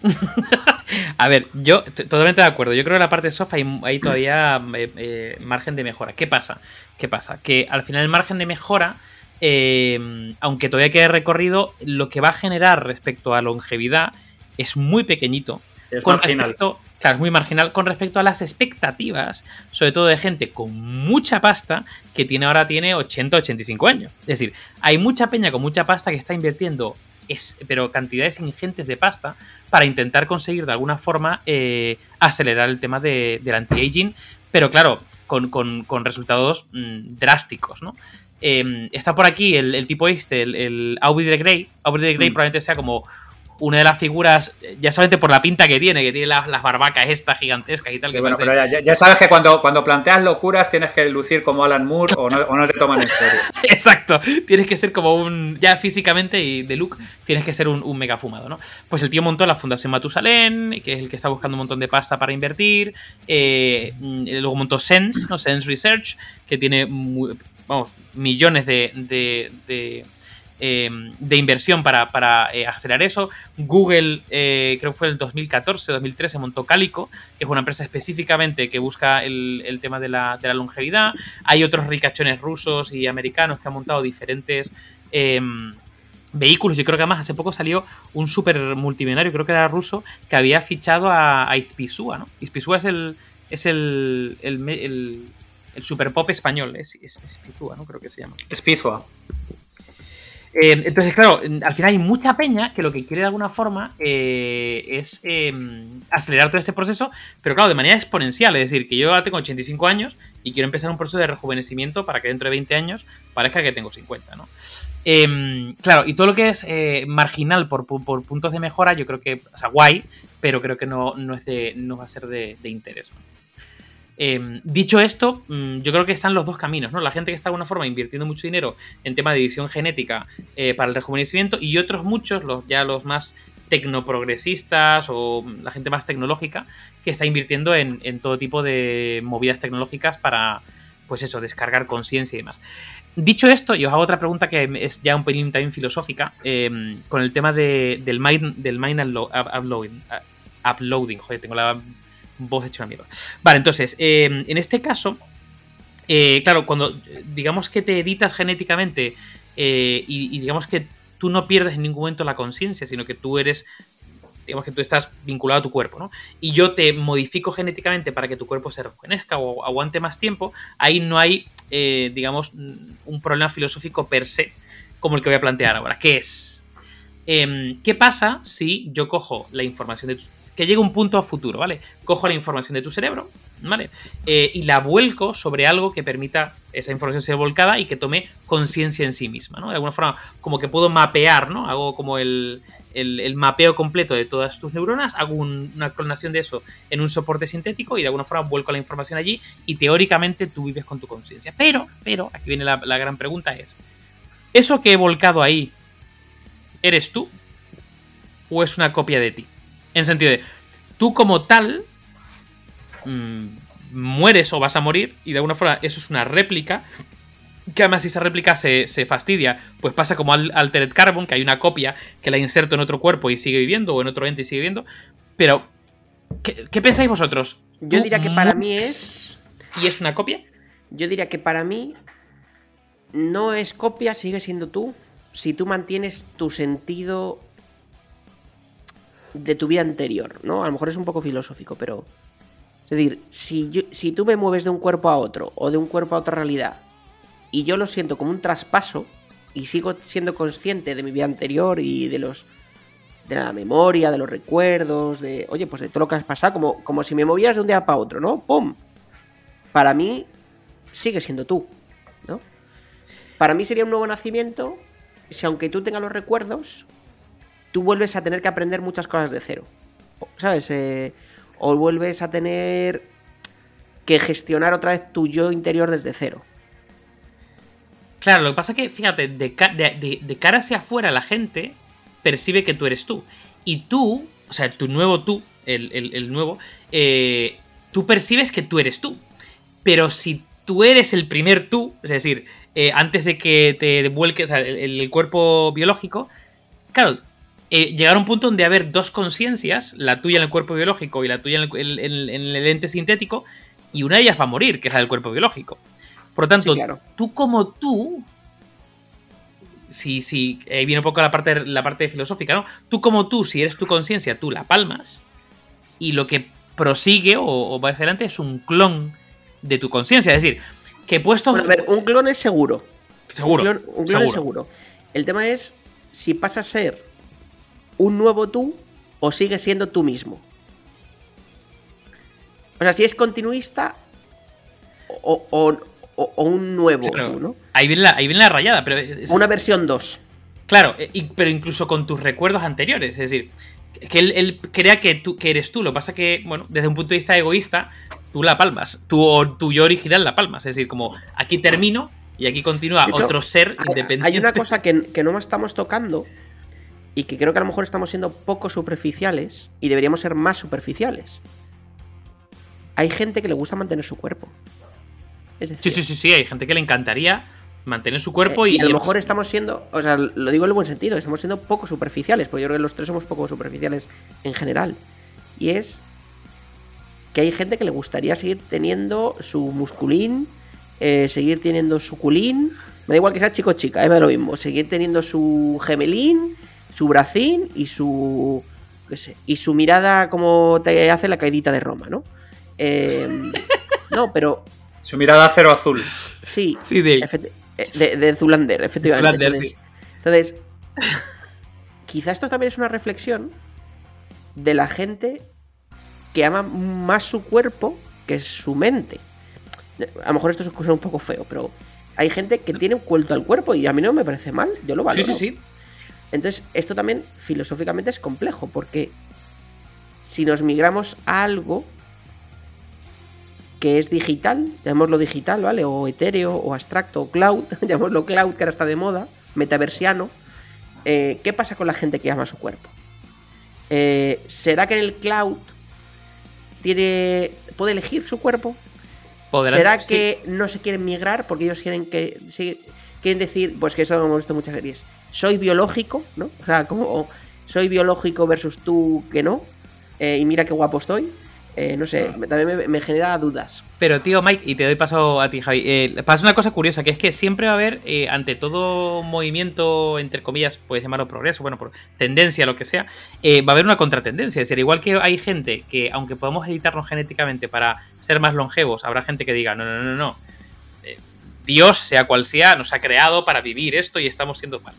[laughs] A ver, yo totalmente de acuerdo. Yo creo que la parte soft hay, hay todavía eh, eh, margen de mejora. ¿Qué pasa? ¿Qué pasa? Que al final el margen de mejora, eh, aunque todavía quede recorrido, lo que va a generar respecto a longevidad es muy pequeñito. Es con marginal. respecto, claro, es muy marginal con respecto a las expectativas, sobre todo de gente con mucha pasta que tiene ahora tiene 80, 85 años. Es decir, hay mucha peña con mucha pasta que está invirtiendo es, pero cantidades ingentes de pasta para intentar conseguir de alguna forma eh, acelerar el tema de, del anti-aging, pero claro, con, con- con resultados mm, drásticos, ¿no? Eh, está por aquí el, el tipo este, el, el Aubrey de Grey. Aubrey de Grey Mm. probablemente sea como una de las figuras, ya solamente por la pinta que tiene, que tiene las, las barbacas estas gigantescas y tal. Sí, que bueno, pero ya, ya- sabes que cuando, cuando planteas locuras tienes que lucir como Alan Moore o no, o no te toman en serio. [laughs] Exacto, tienes que ser como un. Ya físicamente y de look, tienes que ser un, un mega fumado, ¿no? Pues el tío montó la Fundación Matusalén, que es el que está buscando un montón de pasta para invertir. eh, mm, luego montó Sense, ¿no? Sense Research, que tiene, vamos, millones de. de, de, eh, de inversión para, para, eh, acelerar eso. Google, eh, creo que fue el 2014 o 2013, montó Calico, que es una empresa específicamente que busca el, el tema de la, de la longevidad. Hay otros ricachones rusos y americanos que han montado diferentes eh, vehículos. Yo creo que además hace poco salió un super multimillonario, creo que era ruso, que había fichado a, a Izpisua, ¿no? Izpisua es el. Es el. el, super pop español, es, es ¿no? Creo que se llama. Espizua. Eh, entonces, claro, al final hay mucha peña que lo que quiere de alguna forma eh, es eh, acelerar todo este proceso, pero claro, de manera exponencial. Es decir, que yo ahora tengo 85 años y quiero empezar un proceso de rejuvenecimiento para que dentro de 20 años parezca que tengo 50, ¿no? Eh, claro, y todo lo que es eh, marginal por, por puntos de mejora, yo creo que, o sea, guay, pero creo que no, no, es de, no va a ser de, interés. Eh, dicho esto, mm, yo creo que están los dos caminos, ¿no? La gente que está de alguna forma invirtiendo mucho dinero en tema de edición genética eh, para el rejuvenecimiento y otros muchos, los ya los más tecnoprogresistas o la gente más tecnológica, que está invirtiendo en, todo tipo de movidas tecnológicas para, pues eso, descargar conciencia y demás. Dicho esto, yo os hago otra pregunta que es ya un pelín también filosófica, eh, con el tema de- del mind, uploading. Uploading, joder, tengo la voz hecha una mierda. Vale, entonces, eh, en este caso, eh, claro, cuando digamos que te editas genéticamente eh, y, digamos que tú no pierdes en ningún momento la conciencia, sino que tú eres, digamos que tú estás vinculado a tu cuerpo, ¿no? Y yo te modifico genéticamente para que tu cuerpo se rejuvenezca o aguante más tiempo, ahí no hay, digamos, un problema filosófico per se, como el que voy a plantear ahora, que es, em, ¿qué pasa si yo cojo la información de tu, que llega un punto a futuro, ¿vale? Cojo la información de tu cerebro, ¿vale? Eh, y la vuelco sobre algo que permita esa información ser volcada y que tome conciencia en sí misma, ¿no? De alguna forma, como que puedo mapear, ¿no? Hago como el, el- mapeo completo de todas tus neuronas, hago un- una clonación de eso en un soporte sintético y de alguna forma vuelco la información allí y teóricamente tú vives con tu conciencia. Pero, pero, aquí viene la, la gran pregunta es, ¿eso que he volcado ahí eres tú o es una copia de ti? En sentido de, tú como tal mm, mueres o vas a morir y de alguna forma eso es una réplica que además si esa réplica se, se fastidia, pues pasa como al Altered Carbon, que hay una copia que la inserto en otro cuerpo y sigue viviendo o en otro ente y sigue viviendo. Pero, ¿qué, qué pensáis vosotros? Yo ¿Tú diría que para mí es. ¿Y es una copia? Yo diría que para mí no es copia, sigue siendo tú. Si tú mantienes tu sentido de tu vida anterior, ¿no? A lo mejor es un poco filosófico, pero. Es decir, si, yo- si tú me mueves de un cuerpo a otro o de un cuerpo a otra realidad y yo lo siento como un traspaso y sigo siendo consciente de mi vida anterior y de los. de la memoria, de los recuerdos, de. Oye, pues de todo lo que has pasado, como, como si me movieras de un día para otro, ¿no? ¡Pum! Para mí, sigue siendo tú, ¿no? Para mí sería un nuevo nacimiento si aunque tú tengas los recuerdos, tú vuelves a tener que aprender muchas cosas de cero. ¿Sabes? Eh, o vuelves a tener que gestionar otra vez tu yo interior desde cero. Claro, lo que pasa es que, fíjate, de, ca- de- de- de cara hacia afuera la gente percibe que tú eres tú. Y tú, o sea, tu nuevo tú, el, nuevo, eh, tú percibes que tú eres tú. Pero si tú eres el primer tú, es decir, eh, antes de que te vuelques el cuerpo biológico, claro, eh, llegar a un punto donde haber dos conciencias, la tuya en el cuerpo biológico y la tuya en el, en- en el ente sintético, y una de ellas va a morir, que es la del cuerpo biológico. Por lo tanto, Sí, claro. tú como tú, si, si ahí viene un poco la parte, la parte filosófica, ¿no? Tú como tú, si eres tu conciencia, tú la palmas, y lo que prosigue o, va hacia adelante es un clon de tu conciencia. Es decir, que puesto. Bueno, a ver, un clon es seguro. Seguro. Un clon, un clon es seguro. El tema es si pasa a ser un nuevo tú o sigue siendo tú mismo. O sea, si es continuista o, un nuevo tú, ¿no? Ahí viene la, ahí viene la rayada, pero. Una versión 2. Claro, pero incluso con tus recuerdos anteriores. Es decir, que él, crea que, tú, que eres tú. Lo que pasa que, bueno, desde un punto de vista egoísta, tú la palmas. Tu, tu yo original la palmas. Es decir, como aquí termino y aquí continúa otro ser independiente. Hay una cosa que, que no estamos tocando y que creo que a lo mejor estamos siendo poco superficiales y deberíamos ser más superficiales. Hay gente que le gusta mantener su cuerpo. sí, sí, sí, sí, hay gente que le encantaría mantener su cuerpo eh, y, y, a lo mejor estamos siendo, o sea, lo digo en el buen sentido, estamos siendo poco superficiales, porque yo creo que los tres somos poco superficiales en general. Y es que hay gente que le gustaría seguir teniendo su musculín, eh, seguir teniendo su culín, me da igual que sea chico o chica, eh, me da lo mismo, seguir teniendo su gemelín, su bracín y su, qué sé, y su mirada como te hace la caidita de Roma, ¿no? Eh, [laughs] no, pero... Su mirada cero azul. Sí, sí de... Eh, de, Zulander, efectivamente. entonces, quizá esto también es una reflexión de la gente que ama más su cuerpo que su mente. A lo mejor esto es un poco feo, pero hay gente que tiene un culto al cuerpo y a mí no me parece mal, yo lo valoro. Sí, sí, sí. Entonces, esto también filosóficamente es complejo, porque si nos migramos a algo que es digital, llamémoslo digital, ¿vale? O etéreo, o abstracto, o cloud, [laughs] llamémoslo cloud, que ahora está de moda, metaversiano. Eh, ¿Qué pasa con la gente que ama su cuerpo? Eh, ¿Será que en el cloud tiene, puede elegir su cuerpo? ¿Será que no se quieren migrar porque ellos quieren que quieren decir, pues que eso lo hemos visto en muchas series, soy biológico, ¿no? O sea, como soy biológico versus tú que no, eh, y mira qué guapo estoy. Eh, no sé, también me, genera dudas. Pero tío Mike, y te doy paso a ti Javi, eh, pasa una cosa curiosa, que es que siempre va a haber, eh, ante todo movimiento, entre comillas, puedes llamarlo progreso, bueno, por tendencia, lo que sea, va a haber una contratendencia. Es decir, igual que hay gente que, aunque podamos editarnos genéticamente para ser más longevos, habrá gente que diga, no, no, no, no. Dios, sea cual sea, nos ha creado para vivir esto y estamos siendo mal.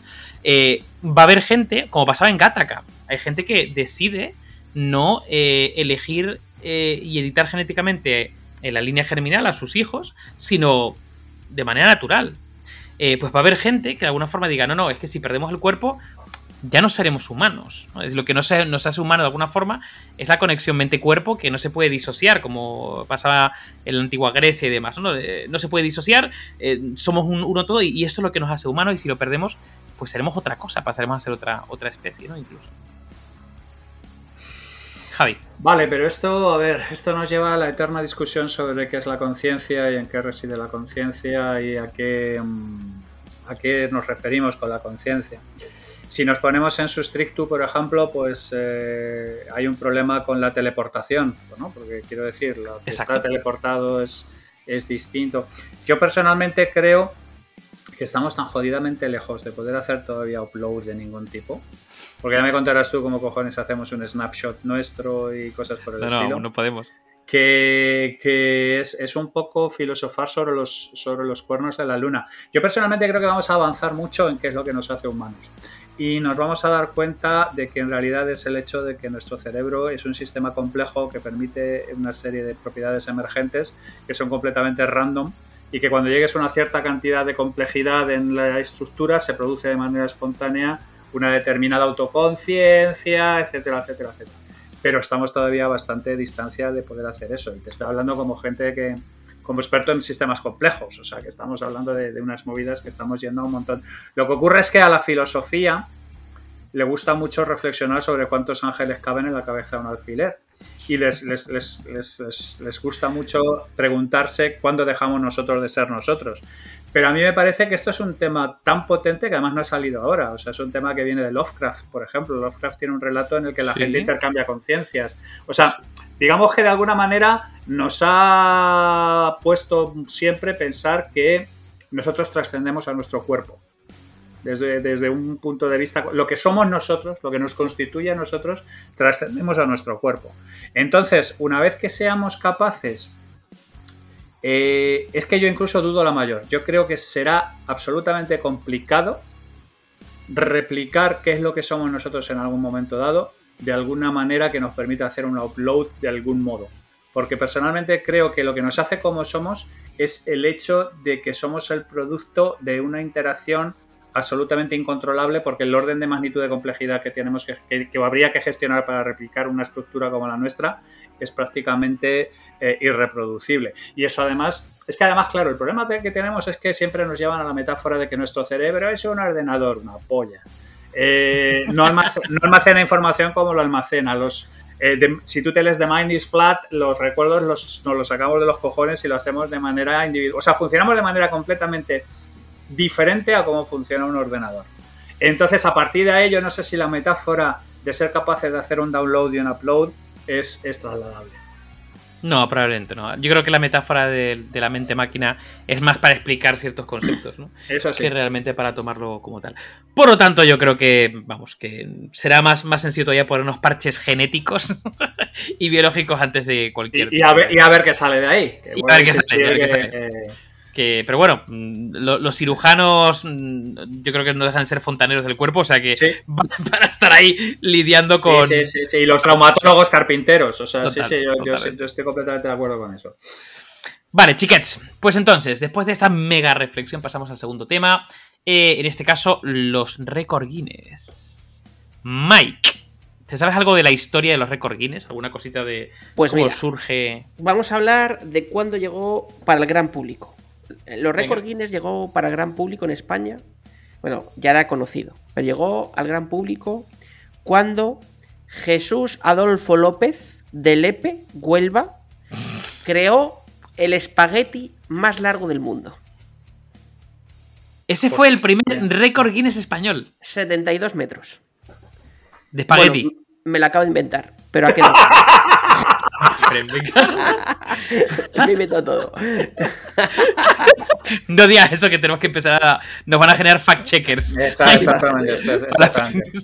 va a haber gente, como pasaba en Gattaca, hay gente que decide no elegir eh, y editar genéticamente en la línea germinal a sus hijos, sino de manera natural. Eh, pues va a haber gente que de alguna forma diga, no, no, es que si perdemos el cuerpo, ya no seremos humanos. Es lo que nos, nos hace humano de alguna forma es la conexión mente-cuerpo que no se puede disociar, como pasaba en la antigua Grecia y demás. No, no se puede disociar, eh, somos uno todo y, esto es lo que nos hace humanos y si lo perdemos, pues seremos otra cosa, pasaremos a ser otra, otra especie, ¿no? Incluso. Javi. Vale, pero esto, a ver, esto nos lleva a la eterna discusión sobre qué es la conciencia y en qué reside la conciencia y a qué, mm, a qué nos referimos con la conciencia. Si nos ponemos en su stricto, por ejemplo, pues eh, hay un problema con la teleportación, ¿no? porque quiero decir, lo que está teleportado es, es distinto. Yo personalmente creo que estamos tan jodidamente lejos de poder hacer todavía upload de ningún tipo porque ya me contarás tú cómo cojones hacemos un snapshot nuestro y cosas por el estilo. No, no podemos. Que, es, es, un poco filosofar sobre los, sobre los cuernos de la luna. Yo personalmente creo que vamos a avanzar mucho en qué es lo que nos hace humanos. Y nos vamos a dar cuenta de que en realidad es el hecho de que nuestro cerebro es un sistema complejo que permite una serie de propiedades emergentes que son completamente random y que cuando llegues a una cierta cantidad de complejidad en la estructura se produce de manera espontánea una determinada autoconciencia, etcétera, etcétera, etcétera. Pero estamos todavía a bastante distancia de poder hacer eso. Y te estoy hablando como gente que, como experto en sistemas complejos, o sea, que estamos hablando de, de unas movidas que estamos yendo a un montón. Lo que ocurre es que a la filosofía le gusta mucho reflexionar sobre cuántos ángeles caben en la cabeza de un alfiler. Y les, les, les, les, gusta mucho preguntarse cuándo dejamos nosotros de ser nosotros. Pero a mí me parece que esto es un tema tan potente que además no ha salido ahora. O sea, es un tema que viene de Lovecraft, por ejemplo. Lovecraft tiene un relato en el que la gente intercambia conciencias. O sea, digamos que de alguna manera nos ha puesto siempre pensar que nosotros trascendemos a nuestro cuerpo. Desde, desde un punto de vista, lo que somos nosotros, lo que nos constituye a nosotros, trascendemos a nuestro cuerpo. Entonces, una vez que seamos capaces eh, es que yo incluso dudo la mayor. Yo creo que será absolutamente complicado replicar qué es lo que somos nosotros en algún momento dado de alguna manera que nos permita hacer un upload de algún modo. Porque personalmente creo que lo que nos hace como somos es el hecho de que somos el producto de una interacción absolutamente incontrolable porque el orden de magnitud de complejidad que tenemos que, que, habría que gestionar para replicar una estructura como la nuestra es prácticamente eh, irreproducible. Y eso además, es que además, claro, el problema que tenemos es que siempre nos llevan a la metáfora de que nuestro cerebro es un ordenador, una polla. Eh, no, almacena, información como lo almacena. Los, eh, si tú te lees The Mind is Flat, los recuerdos los, nos los sacamos de los cojones y lo hacemos de manera individual. O sea, funcionamos de manera completamente diferente a cómo funciona un ordenador. Entonces, a partir de ahí, yo no sé si la metáfora de ser capaces de hacer un download y un upload es, es trasladable. No, probablemente no. Yo creo que la metáfora de, de, la mente máquina es más para explicar ciertos conceptos, ¿no? [clears throat] Eso sí. Que realmente para tomarlo como tal. Por lo tanto, yo creo que, vamos, que será más, más sencillo todavía ponernos parches genéticos [laughs] y biológicos antes de cualquier. Y, y, a, ver, y a ver qué sale de ahí. Que, y a ver qué sale, que, qué sale. Eh, que, pero bueno, lo, los cirujanos yo creo que no dejan de ser fontaneros del cuerpo, o sea que sí. [laughs] van para estar ahí lidiando con... Sí, sí, sí, y los traumatólogos carpinteros, o sea, total, sí, sí, yo, yo, yo, estoy completamente de acuerdo con eso. Vale, chiquets, pues entonces, después de esta mega reflexión pasamos al segundo tema, eh, en este caso, los récord Guinness. Mike. ¿Te sabes algo de la historia de los récord Guinness? ¿Alguna cosita de pues cómo mira, surge? Vamos a hablar de cuándo llegó para el gran público. Los récord Guinness llegó para gran público en España. Bueno, ya era conocido, pero llegó al gran público cuando Jesús Adolfo López de Lepe, Huelva, [laughs] creó el espagueti más largo del mundo. Ese pues, fue el primer récord Guinness español. 72 metros. De espagueti. Bueno, me la acabo de inventar, pero aquí [laughs] no. [laughs] Me invento todo. no digas eso que tenemos que empezar a. Nos van a generar fact-checkers. Exactamente, exactamente. [laughs]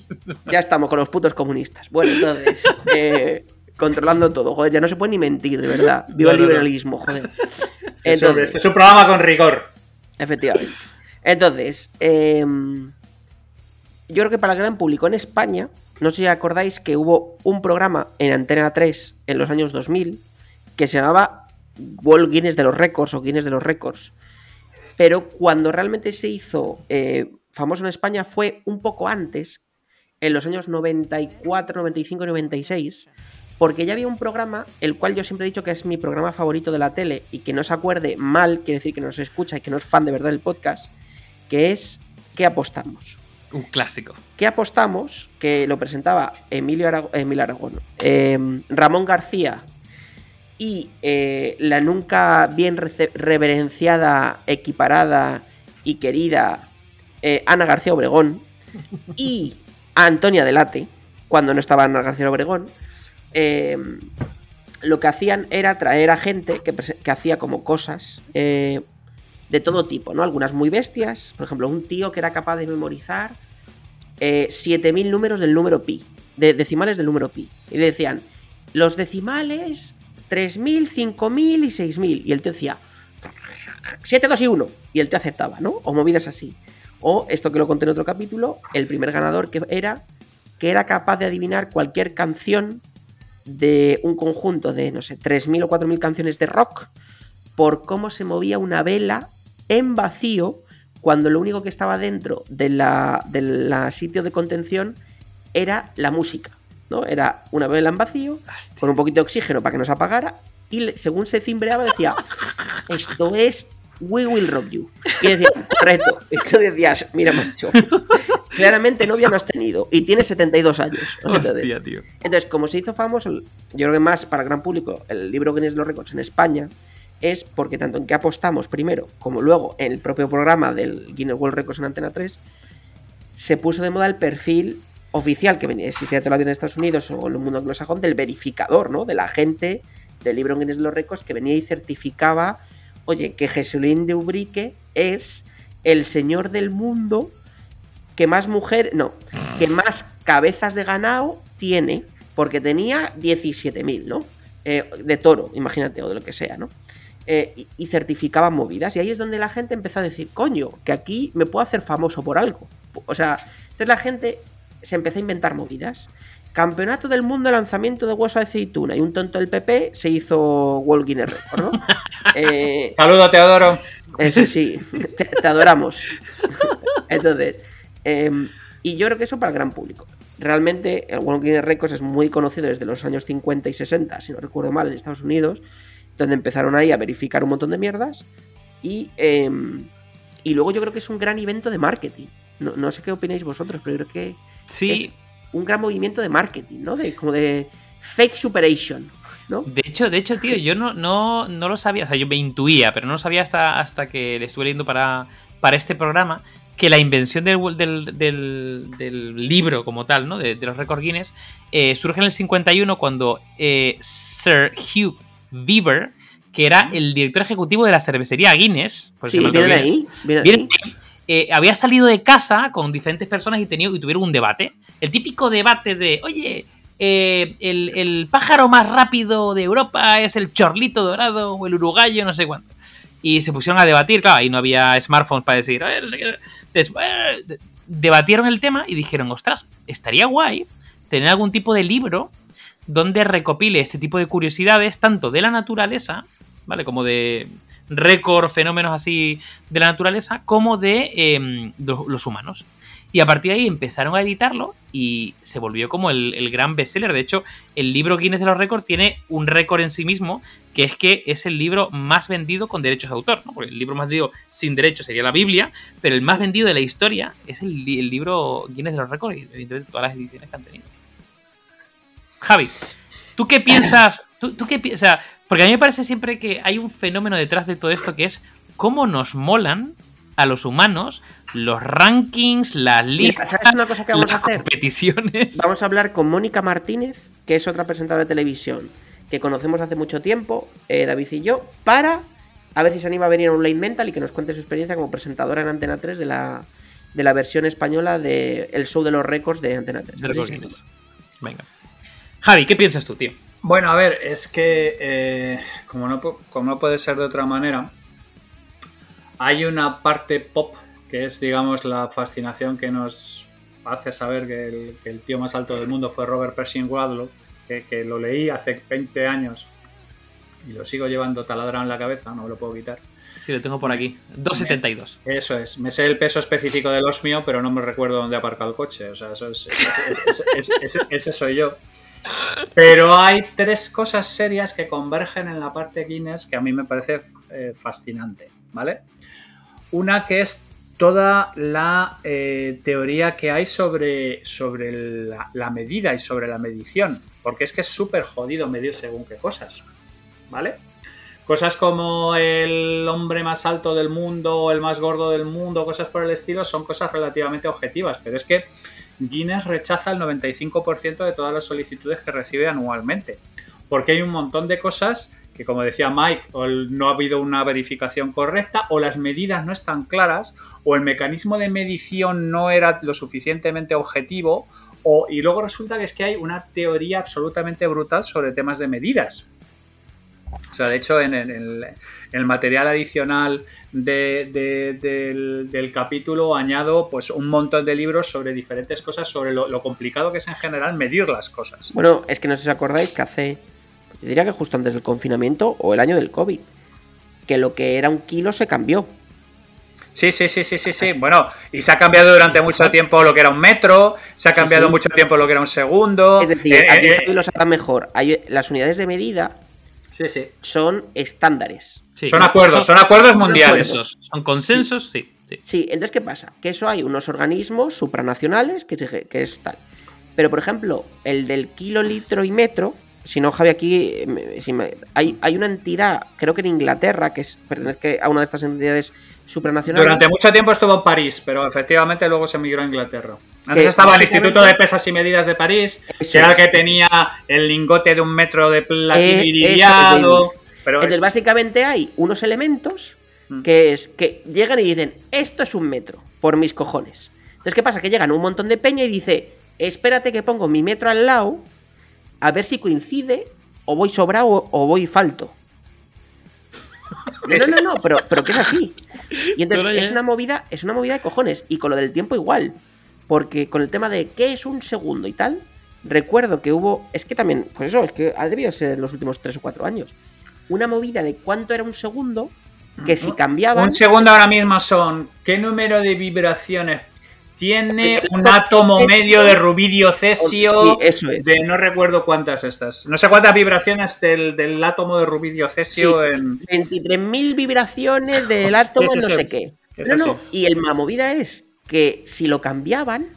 Ya estamos con los putos comunistas. Bueno, entonces. [laughs] Eh, controlando todo. Joder, ya no se puede ni mentir, de verdad. Viva no, el liberalismo, no. joder. Entonces, este es un programa con rigor. Efectivamente. Entonces, eh, yo creo que para el gran público en España, no sé si acordáis que hubo un programa en Antena 3 en los años 2000 que se llamaba World Guinness de los Récords o Guinness de los Récords. Pero cuando realmente se hizo eh, famoso en España fue un poco antes, en los años 94, 95 y 96, porque ya había un programa, el cual yo siempre he dicho que es mi programa favorito de la tele y que no se acuerde mal, quiere decir que no se escucha y que no es fan de verdad del podcast, que es ¿Qué apostamos? Un clásico. ¿Qué apostamos? Que lo presentaba Emilio, Emilio Aragón, eh, Ramón García y eh, la nunca bien reverenciada, equiparada y querida eh, Ana García Obregón y Antonia Delate, cuando no estaba Ana García Obregón, eh, lo que hacían era traer a gente que, que hacía como cosas eh, de todo tipo, ¿no? Algunas muy bestias, por ejemplo, un tío que era capaz de memorizar eh, 7000 números del número pi, de decimales del número pi. Y le decían, los decimales 3000, 5000 y 6000. Y el tío decía 7, 2 y 1. Y el tío aceptaba, ¿no? O movidas así. O esto que lo conté en otro capítulo, el primer ganador que era que era capaz de adivinar cualquier canción de un conjunto de, no sé, 3.000 o 4.000 canciones de rock por cómo se movía una vela en vacío cuando lo único que estaba dentro de la, de la sitio de contención era la música. ¿no? Era una vela en vacío, Hostia. con un poquito de oxígeno para que no se apagara, y según se cimbreaba decía, [laughs] esto es We Will Rob You. Y decía, reto. Y tú decías, mira, macho, claramente novia no has tenido y tienes 72 años. [laughs] Hostia, tío. Entonces, como se hizo famoso, yo creo que más para el gran público, el libro Guinness los Récords en España, es porque tanto en que apostamos primero, como luego en el propio programa del Guinness World Records en Antena 3, se puso de moda el perfil oficial que existía toda la vida en Estados Unidos o en el mundo anglosajón del verificador, ¿no? De la gente del libro Guinness los Récords que venía y certificaba, oye, que Jesulín de Ubrique es el señor del mundo que más mujer, no, que más cabezas de ganado tiene, porque tenía 17.000, ¿no? Eh, de toro, imagínate, o de lo que sea, ¿no? Eh, y, y certificaban movidas. Y ahí es donde la gente empezó a decir, coño, que aquí me puedo hacer famoso por algo. O sea, entonces la gente se empezó a inventar movidas. Campeonato del mundo de lanzamiento de hueso de aceituna. Y un tonto del PP se hizo World Guinness Record, ¿no? [laughs] Eh, Saludo, Teodoro. ese sí, te, te adoramos. Entonces, em, y yo creo que eso para el gran público. Realmente el World Guinness Records es muy conocido desde los años 50 y 60, si no recuerdo mal, en Estados Unidos, donde empezaron ahí a verificar un montón de mierdas. Y, em, y luego yo creo que es un gran evento de marketing. No, no sé qué opináis vosotros, pero yo creo que Sí, es un gran movimiento de marketing, ¿no? De, como de fake superation, ¿no? De hecho, de hecho, tío, yo no, no, no lo sabía, o sea, yo me intuía, pero no lo sabía hasta, hasta que le estuve leyendo para, para este programa, que la invención del, del, del- del libro como tal, ¿no? De, de los récords Guinness, eh, surge en el 51 cuando eh, Sir Hugh Weaver, que era el director ejecutivo de la cervecería Guinness, por Sí, vienen ahí, vienen Vienen ahí. eh, había salido de casa con diferentes personas y, tenía, y tuvieron un debate. El típico debate de, oye, eh, el, el pájaro más rápido de Europa es el chorlito dorado o el uruguayo, no sé cuánto. Y se pusieron a debatir, claro, ahí no había smartphones para decir, "Eh, no sé qué". Debatieron el tema y dijeron, ostras, estaría guay tener algún tipo de libro donde recopile este tipo de curiosidades, tanto de la naturaleza, ¿vale? Como de récord, fenómenos así de la naturaleza, como de lo- los humanos. Y a partir de ahí empezaron a editarlo y se volvió como el, el gran bestseller. De hecho, el libro Guinness de los récords tiene un récord en sí mismo, que es que es el libro más vendido con derechos de autor. ¿no? Porque el libro más vendido sin derechos sería la Biblia, pero el más vendido de la historia es el, li- el libro Guinness de los récords y todas las ediciones que han tenido. Javi, ¿tú qué piensas? [clears throat] ¿Tú, tú qué pi- o sea, porque a mí me parece siempre que hay un fenómeno detrás de todo esto que es cómo nos molan a los humanos los rankings, las listas, ¿Sabes una cosa que vamos a las hacer? competiciones. Vamos a hablar con Mónica Martínez, que es otra presentadora de televisión que conocemos hace mucho tiempo, eh, David y yo, para a ver si se anima a venir a un Late Mental y que nos cuente su experiencia como presentadora en Antena 3 de la, de la versión española de El Show de los Récords de Antena 3. A ver si se anima. Venga. Javi, ¿qué piensas tú, tío? Bueno, a ver, es que eh, como, no, pu- como no puede ser de otra manera, hay una parte pop que es, digamos, la fascinación que nos hace saber que el, que el tío más alto del mundo fue Robert Pershing Wadlow, que, que lo leí hace 20 años y lo sigo llevando taladrado en la cabeza, no me lo puedo quitar. Sí, lo tengo por aquí. 2.72. Eso es, me sé el peso específico del osmio, pero no me recuerdo dónde aparca el coche. O sea, eso es, es- es- es- es- es- ese soy yo. Pero hay tres cosas serias que convergen en la parte Guinness que a mí me parece eh, fascinante, ¿vale? Una que es toda la eh, teoría que hay sobre, sobre la, medida y sobre la medición, porque es que es súper jodido medir según qué cosas, ¿vale? Cosas como el hombre más alto del mundo el más gordo del mundo, cosas por el estilo, son cosas relativamente objetivas, pero es que Guinness rechaza el 95% de todas las solicitudes que recibe anualmente, porque hay un montón de cosas que, como decía Mike, o no ha habido una verificación correcta, o las medidas no están claras, o el mecanismo de medición no era lo suficientemente objetivo, o, y luego resulta que es que hay una teoría absolutamente brutal sobre temas de medidas. O sea, de hecho, en el, en el material adicional de- de- del, del capítulo añado pues un montón de libros sobre diferentes cosas, sobre lo, lo complicado que es en general medir las cosas. Bueno, es que no sé si os acordáis que hace, yo diría que justo antes del confinamiento o el año del COVID, que lo que era un kilo se cambió. Sí, sí, sí, sí, sí, sí. Bueno, y se ha cambiado durante mucho tiempo lo que era un metro, se ha cambiado sí. mucho tiempo lo que era un segundo. Es decir, Eh, aquí eh, Javi lo sabrá mejor. Hay, las unidades de medida sí, sí. son estándares. Sí. Son acuerdos, son acuerdos Son mundiales. consensos, Son consensos, sí. sí. Sí, entonces, ¿qué pasa? Que eso hay unos organismos supranacionales que, que es tal. Pero, por ejemplo, el del kilo, litro y metro, si no, Javi, aquí si me- hay, hay una entidad, creo que en Inglaterra, que es, pertenece a una de estas entidades supranacionales. Durante mucho tiempo estuvo en París, pero efectivamente luego se migró a Inglaterra. Antes estaba el Instituto de Pesas y Medidas de París, que era el que tenía el lingote de un metro de platino Eh. Pero Entonces, es- básicamente hay unos elementos Mm. que es que llegan y dicen, esto es un metro, por mis cojones. Entonces, ¿qué pasa? Que llegan un montón de peña y dice, espérate que pongo mi metro al lado, a ver si coincide, o voy sobrado o voy falto. No, no, no, pero, pero que es así. Y [laughs] entonces es una movida, es una movida de cojones. Y con lo del tiempo igual. Porque con el tema de qué es un segundo y tal, recuerdo que hubo. Es que también, con eso, es que ha debido ser en los últimos 3 o 4 años. Una movida de cuánto era un segundo, que si cambiaba. Un segundo ahora mismo son. ¿Qué número de vibraciones tiene un átomo medio de rubidio cesio eso es. de no recuerdo cuántas estas. No sé cuántas vibraciones del, átomo de rubidio cesio en 23.000 vibraciones del átomo Sí, sí, no sí. sé qué. Es No, no, Y el la movida es que si lo cambiaban,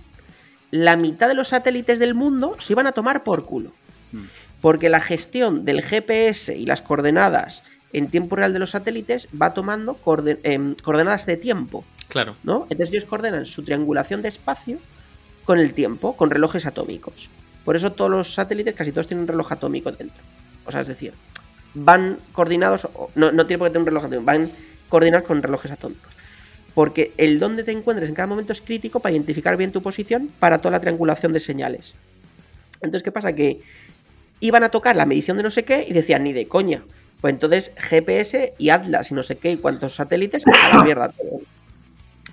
la mitad de los satélites del mundo se iban a tomar por culo. Mm. Porque la gestión del GPS y las coordenadas en tiempo real de los satélites va tomando em, coordenadas de tiempo. Claro. ¿no? Entonces ellos coordenan su triangulación de espacio con el tiempo, con relojes atómicos. Por eso todos los satélites, casi todos tienen un reloj atómico dentro. O sea, es decir, van coordinados, no, no tiene por qué tener un reloj atómico, van coordinados con relojes atómicos. Porque el dónde te encuentres en cada momento es crítico para identificar bien tu posición para toda la triangulación de señales. Entonces, ¿qué pasa? Que iban a tocar la medición de no sé qué y decían, ni de coña. Pues entonces GPS y Atlas y no sé qué y cuántos satélites, a la mierda todo.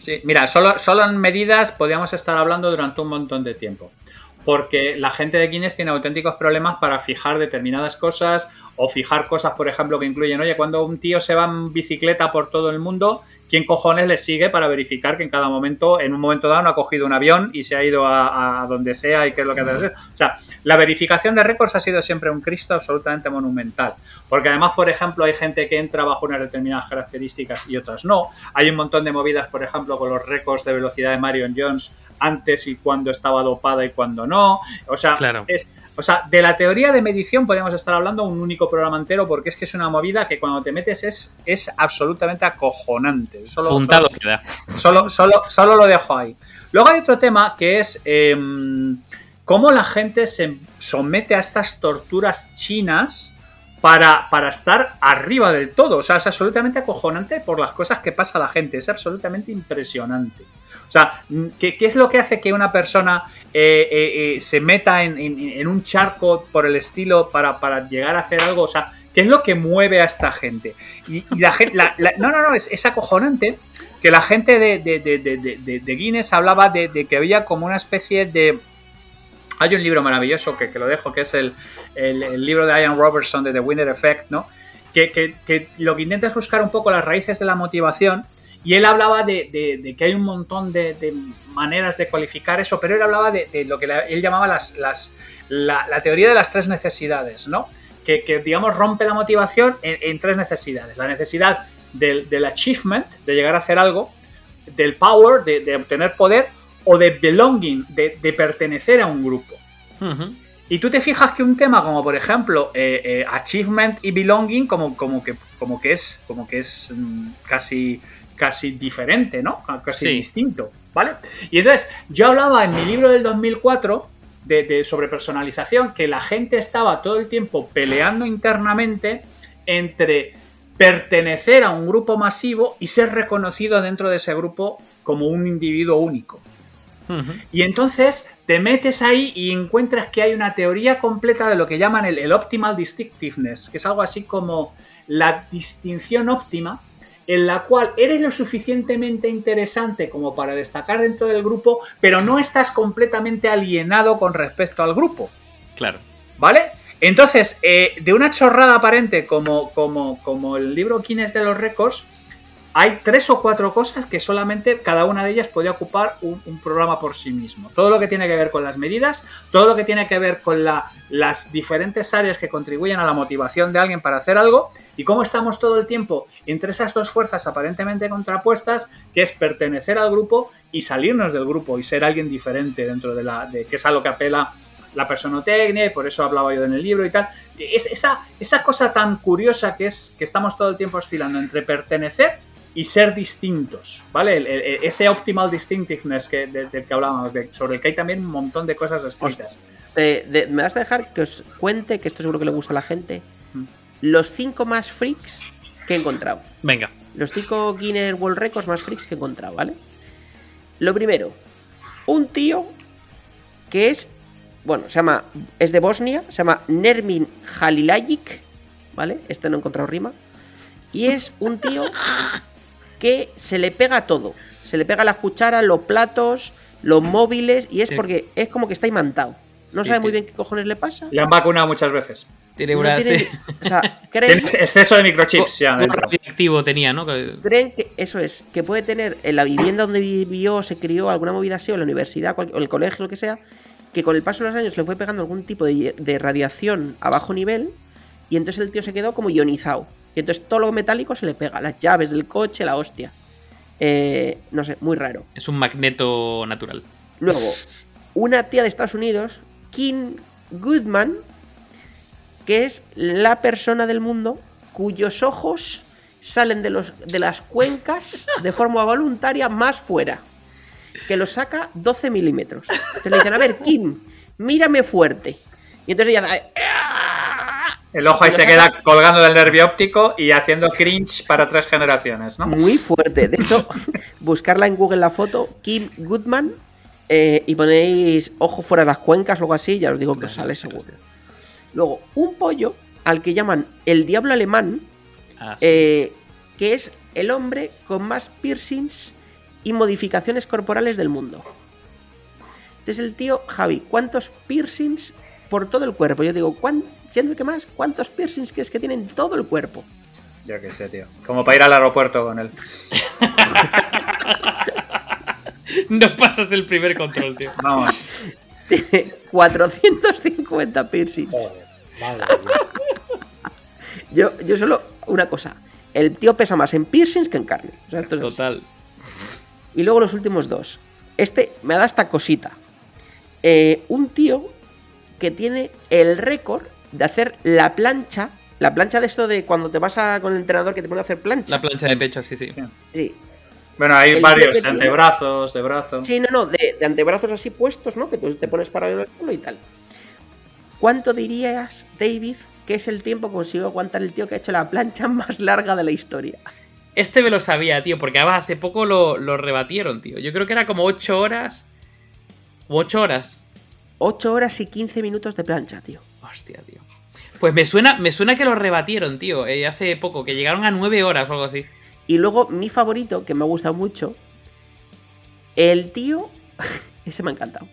Sí, mira, solo, solo en medidas podríamos estar hablando durante un montón de tiempo. Porque la gente de Guinness tiene auténticos problemas para fijar determinadas cosas o fijar cosas, por ejemplo, que incluyen, oye, cuando un tío se va en bicicleta por todo el mundo, ¿quién cojones le sigue para verificar que en cada momento, en un momento dado, no ha cogido un avión y se ha ido a, a donde sea y qué es lo que hace? O sea, la verificación de récords ha sido siempre un Cristo absolutamente monumental. Porque además, por ejemplo, hay gente que entra bajo unas determinadas características y otras no. Hay un montón de movidas, por ejemplo, con los récords de velocidad de Marion Jones antes y cuando estaba dopada y cuando no. O sea, Claro. es, o sea, de la teoría de medición podríamos estar hablando un único programa entero porque es que es una movida que cuando te metes es, es absolutamente acojonante. Solo. Solo, solo, solo lo dejo ahí. Luego hay otro tema que es em, cómo la gente se somete a estas torturas chinas para, para estar arriba del todo. O sea, es absolutamente acojonante por las cosas que pasa a la gente. Es absolutamente impresionante. O sea, ¿qué, qué es lo que hace que una persona eh, eh, eh, se meta en, un charco por el estilo para, llegar a hacer algo? O sea, ¿qué es lo que mueve a esta gente? Y, la gente. la- no, no, no, es, acojonante que la gente de, Guinness hablaba de, que había como una especie de. Hay un libro maravilloso que, lo dejo, que es el, libro de Ian Robertson de The Winner Effect, ¿no? Que lo que intenta es buscar un poco las raíces de la motivación. Y él hablaba de, de- de que hay un montón de, de maneras de cualificar eso, pero él hablaba de, lo que él llamaba las, las, la, la teoría de las tres necesidades, ¿no? Que, que, digamos, rompe la motivación en, en tres necesidades. La necesidad del, del achievement, de llegar a hacer algo, del power, de, de obtener poder, o de belonging, de, de pertenecer a un grupo. Y tú te fijas que un tema como por ejemplo eh, eh, achievement y belonging como, como, que, como que es, como que es mm, casi, casi diferente, ¿no? Casi Sí. distinto, ¿vale? Y entonces yo hablaba en mi libro del 2004 de, de- sobre personalización que la gente estaba todo el tiempo peleando internamente entre pertenecer a un grupo masivo y ser reconocido dentro de ese grupo como un individuo único. Y entonces te metes ahí y encuentras que hay una teoría completa de lo que llaman el, el optimal distinctiveness, que es algo así como la distinción óptima en la cual eres lo suficientemente interesante como para destacar dentro del grupo, pero no estás completamente alienado con respecto al grupo. Claro. ¿Vale? Entonces, eh, de una chorrada aparente como, como, como el libro Guinness de los récords, hay tres o cuatro cosas que solamente cada una de ellas podría ocupar un, programa por sí mismo. Todo lo que tiene que ver con las medidas, todo lo que tiene que ver con la- las diferentes áreas que contribuyen a la motivación de alguien para hacer algo y cómo estamos todo el tiempo entre esas dos fuerzas aparentemente contrapuestas, que es pertenecer al grupo y salirnos del grupo y ser alguien diferente dentro de la... De, que es a lo que apela la personotecnia y por eso hablaba yo en el libro y tal. Es esa, esa cosa tan curiosa que es que estamos todo el tiempo oscilando entre pertenecer y ser distintos, ¿vale? El- el- ese optimal distinctiveness que, de- del que hablábamos, de- sobre el que hay también un montón de cosas escritas. Eh, de- ¿Me vas a dejar que os cuente, que esto seguro que le gusta a la gente, Mm. los cinco más freaks que he encontrado? Venga. Los cinco Guinness World Records más freaks que he encontrado, ¿vale? Lo primero, un tío que es, bueno, se llama, es de Bosnia, se llama Nermin Halilajic, ¿vale? Este no he encontrado rima. Y es un tío [laughs] que se le pega todo. Se le pega las cucharas, los platos, los móviles, y es Sí. porque es como que está imantado. No Sí, sabe muy bien qué cojones le pasa. Le han vacunado muchas veces. Tiene No una. tiene-. O sea, [laughs] creen, exceso de microchips ya Un dentro. radioactivo tenía, ¿no? Que- creen que eso es, que puede tener en la vivienda donde vivió, se crió, alguna movida así, o en la universidad, cual- o el colegio, lo que sea, que con el paso de los años le fue pegando algún tipo de, de radiación a bajo nivel, y entonces el tío se quedó como ionizado. Y entonces todo lo metálico se le pega, las llaves del coche, la hostia. Eh, no sé, muy raro. Es un magneto natural. Luego, una tía de Estados Unidos, Kim Goodman, que es la persona del mundo cuyos ojos salen de, los, de las cuencas de forma voluntaria más fuera. Que los saca 12 milímetros. Entonces le dicen, a ver, Kim, mírame fuerte. Y entonces ella da... El ojo ahí se queda colgando del nervio óptico y haciendo cringe para tres generaciones, ¿no? Muy fuerte. De hecho, [laughs] buscarla en Google la foto, Kim Goodman, eh, y ponéis ojo fuera de las cuencas o algo así, ya os digo que os sale seguro. Luego, un pollo al que llaman el diablo alemán, Ah, sí. eh, que es el hombre con más piercings y modificaciones corporales del mundo. Entonces el tío, Javi, ¿cuántos piercings por todo el cuerpo? Yo digo, ¿cuán, siendo el que más, ¿cuántos piercings crees que tiene en todo el cuerpo? Yo qué sé, tío. Como para ir al aeropuerto con él. [laughs] No pasas el primer control, tío. Vamos. Tiene 450 piercings. Joder, madre Yo, yo solo una cosa. El tío pesa más en piercings que en carne. O sea, esto es así. Total. Y luego los últimos dos. Este me da esta cosita. Eh, un tío que tiene el récord de hacer la plancha. La plancha de esto de cuando te vas a, con el entrenador que te pone a hacer plancha. La plancha de pecho, sí, sí. Sí. Sí. Bueno, hay El varios, tiene- antebrazos, de brazo. Sí, no, no, de, de antebrazos así puestos, ¿no? Que tú te pones para el culo y tal. ¿Cuánto dirías, David, que es el tiempo que consiguió aguantar el tío que ha hecho la plancha [laughs] más larga de la historia? Este me lo sabía, tío, porque además hace poco lo, lo rebatieron, tío. Yo creo que era como 8 horas. Como 8 horas. 8 horas y 15 minutos de plancha, tío. Hostia, tío. Pues me suena, me suena que lo rebatieron, tío, eh, hace poco, que llegaron a 9 horas o algo así. Y luego mi favorito, que me ha gustado mucho, el tío, [laughs] ese me ha encantado,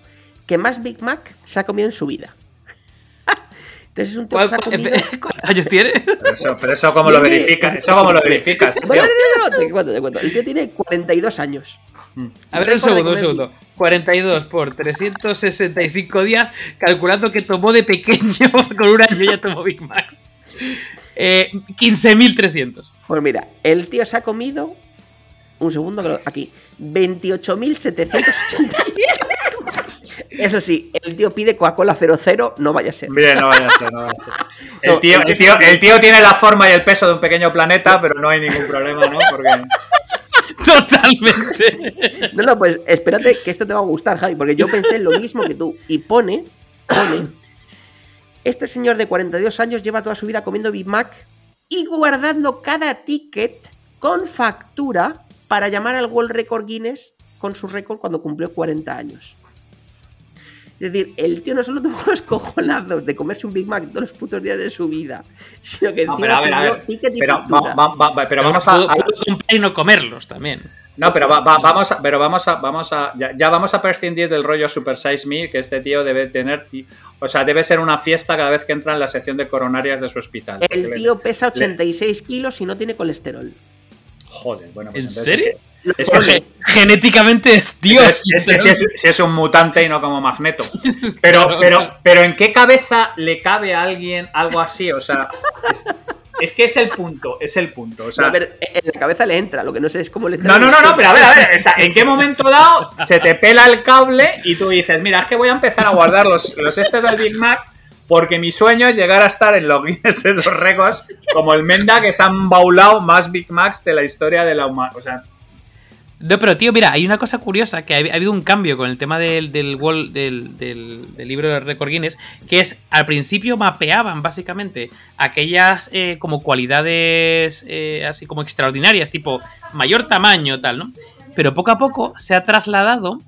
que más Big Mac se ha comido en su vida. [laughs] Entonces es un tío que ¿Cuál- se ha comido... ¿Cuántos años tiene? [laughs] Pero eso, pero eso cómo lo verificas, eso cómo lo verificas, tío. Bueno, no, no, no, te cuento, te cuento. El tío tiene 42 años. A ver, un segundo, un segundo. 42 por 365 días, calculando que tomó de pequeño, [laughs] con un año ya tomó Big Macs. Eh, 15.300. Pues mira, el tío se ha comido. Un segundo, aquí. 28.780. Eso sí, el tío pide Coca-Cola 00, no vaya a ser. Bien, no vaya a ser, no vaya a ser. [laughs] El No, tío, el el, tío- tío, el tío tiene la forma y el peso de un pequeño planeta, pero no hay ningún problema, ¿no? Porque Totalmente. No, no, pues espérate que esto te va a gustar, Javi, porque yo pensé lo mismo que tú. Y pone, pone, este señor de 42 años lleva toda su vida comiendo Big Mac y guardando cada ticket con factura para llamar al World Record Guinness con su récord cuando cumplió 40 años. Es decir, el tío no solo [laughs] tuvo los cojonazos de comerse un Big Mac todos los putos días de su vida, sino que No, encima pero a ver, a pidió ver, ticket y pero, va- va- va- pero vamos a, a- comprar y no comerlos también. no, pero va- va- vamos a, pero vamos a, vamos a, ya, ya vamos a prescindir del rollo Super Size Me que este tío debe tener, o sea, debe ser una fiesta cada vez que entra en la sección de coronarias de su hospital. El tío pesa 86 kilos y no tiene colesterol. Joder, bueno, pues ¿En entonces serio? Es que, [laughs] Genéticamente es Dios. es, es que si es, si es un mutante y no como Magneto. [laughs] Pero, pero, pero ¿en qué cabeza le cabe a alguien algo así? O sea, es, es que es el punto, es el punto. O sea, a ver, en la cabeza le entra, lo que no sé es cómo le entra. No, no, no, no, pero a ver, a ver, o sea, ¿en qué momento dado se te pela el cable y tú dices, mira, es que voy a empezar a guardar los, los estos del Big Mac porque mi sueño es llegar a estar en los Guinness de los récords como el Menda que se han baulado más Big Macs de la historia de la humanidad. O sea, No, pero tío, mira, hay una cosa curiosa, que ha, ha habido un cambio con el tema del, del, libro de récord Guinness, que es, al principio mapeaban básicamente aquellas eh, como cualidades eh, así como extraordinarias, tipo mayor tamaño, tal, ¿no? Pero poco a poco se ha trasladado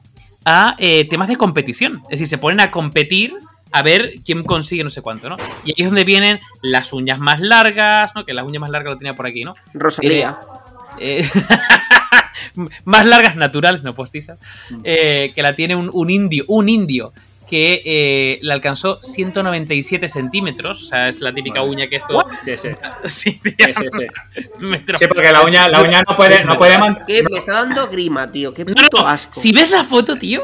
a eh, temas de competición. Es decir, se ponen a competir a ver quién consigue no sé cuánto, ¿no? Y ahí es donde vienen las uñas más largas, ¿no? Que las uñas más largas lo tenía por aquí, ¿no? Rosalía. Eh, [laughs] más largas naturales, no postizas. eh, que la tiene un, un indio, un indio que eh, le alcanzó 197 centímetros. O sea, es la típica uña que esto. Sí, [laughs] sí. Sí, tío. Sí, sí, [laughs] sí. Porque la uña, la uña no puede, no puede man- ¿Qué? Me está dando grima, tío. Qué puto no, no. asco. Si ves la foto, tío,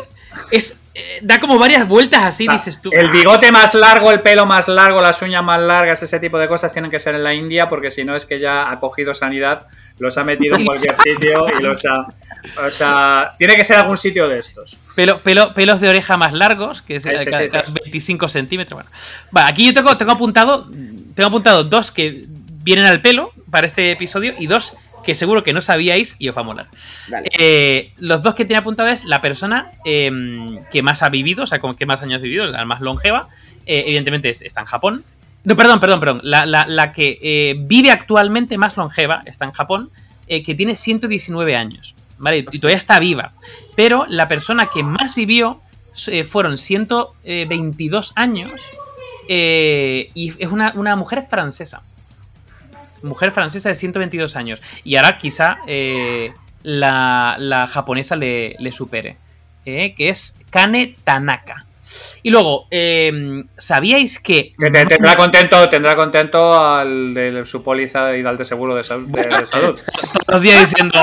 es. Eh, da como varias vueltas así, dices tú. El bigote más largo, el pelo más largo, las uñas más largas, ese tipo de cosas tienen que ser en la India porque si no es que ya ha cogido sanidad, los ha metido en cualquier [laughs] sitio y los ha... O sea, tiene que ser algún sitio de estos. Pelo, pelo- pelos de oreja más largos, que es sí. 25 centímetros. Bueno. Vale, aquí yo tengo, tengo apuntado. Tengo apuntado dos que vienen al pelo para este episodio y dos que seguro que no sabíais y os va a molar. Vale. Eh, los dos que tiene apuntado es la persona eh, que más ha vivido, o sea, como que más años ha vivido, la más longeva. eh, evidentemente es- está en Japón. No, perdón, perdón, perdón. La, la- la que eh, vive actualmente más longeva está en Japón, que tiene 119 años. ¿Vale? Y todavía está viva. Pero la persona que más vivió fueron 122 años y es una, una mujer francesa. Mujer francesa de 122 años. Y ahora quizá eh, la, la japonesa le, le supere. eh, que es Kane Tanaka. Y luego, eh, ¿sabíais que... Que te- tendrá contento, tendrá contento al de su póliza y al de seguro de, sal- de- de salud. Todos [laughs] los días diciendo...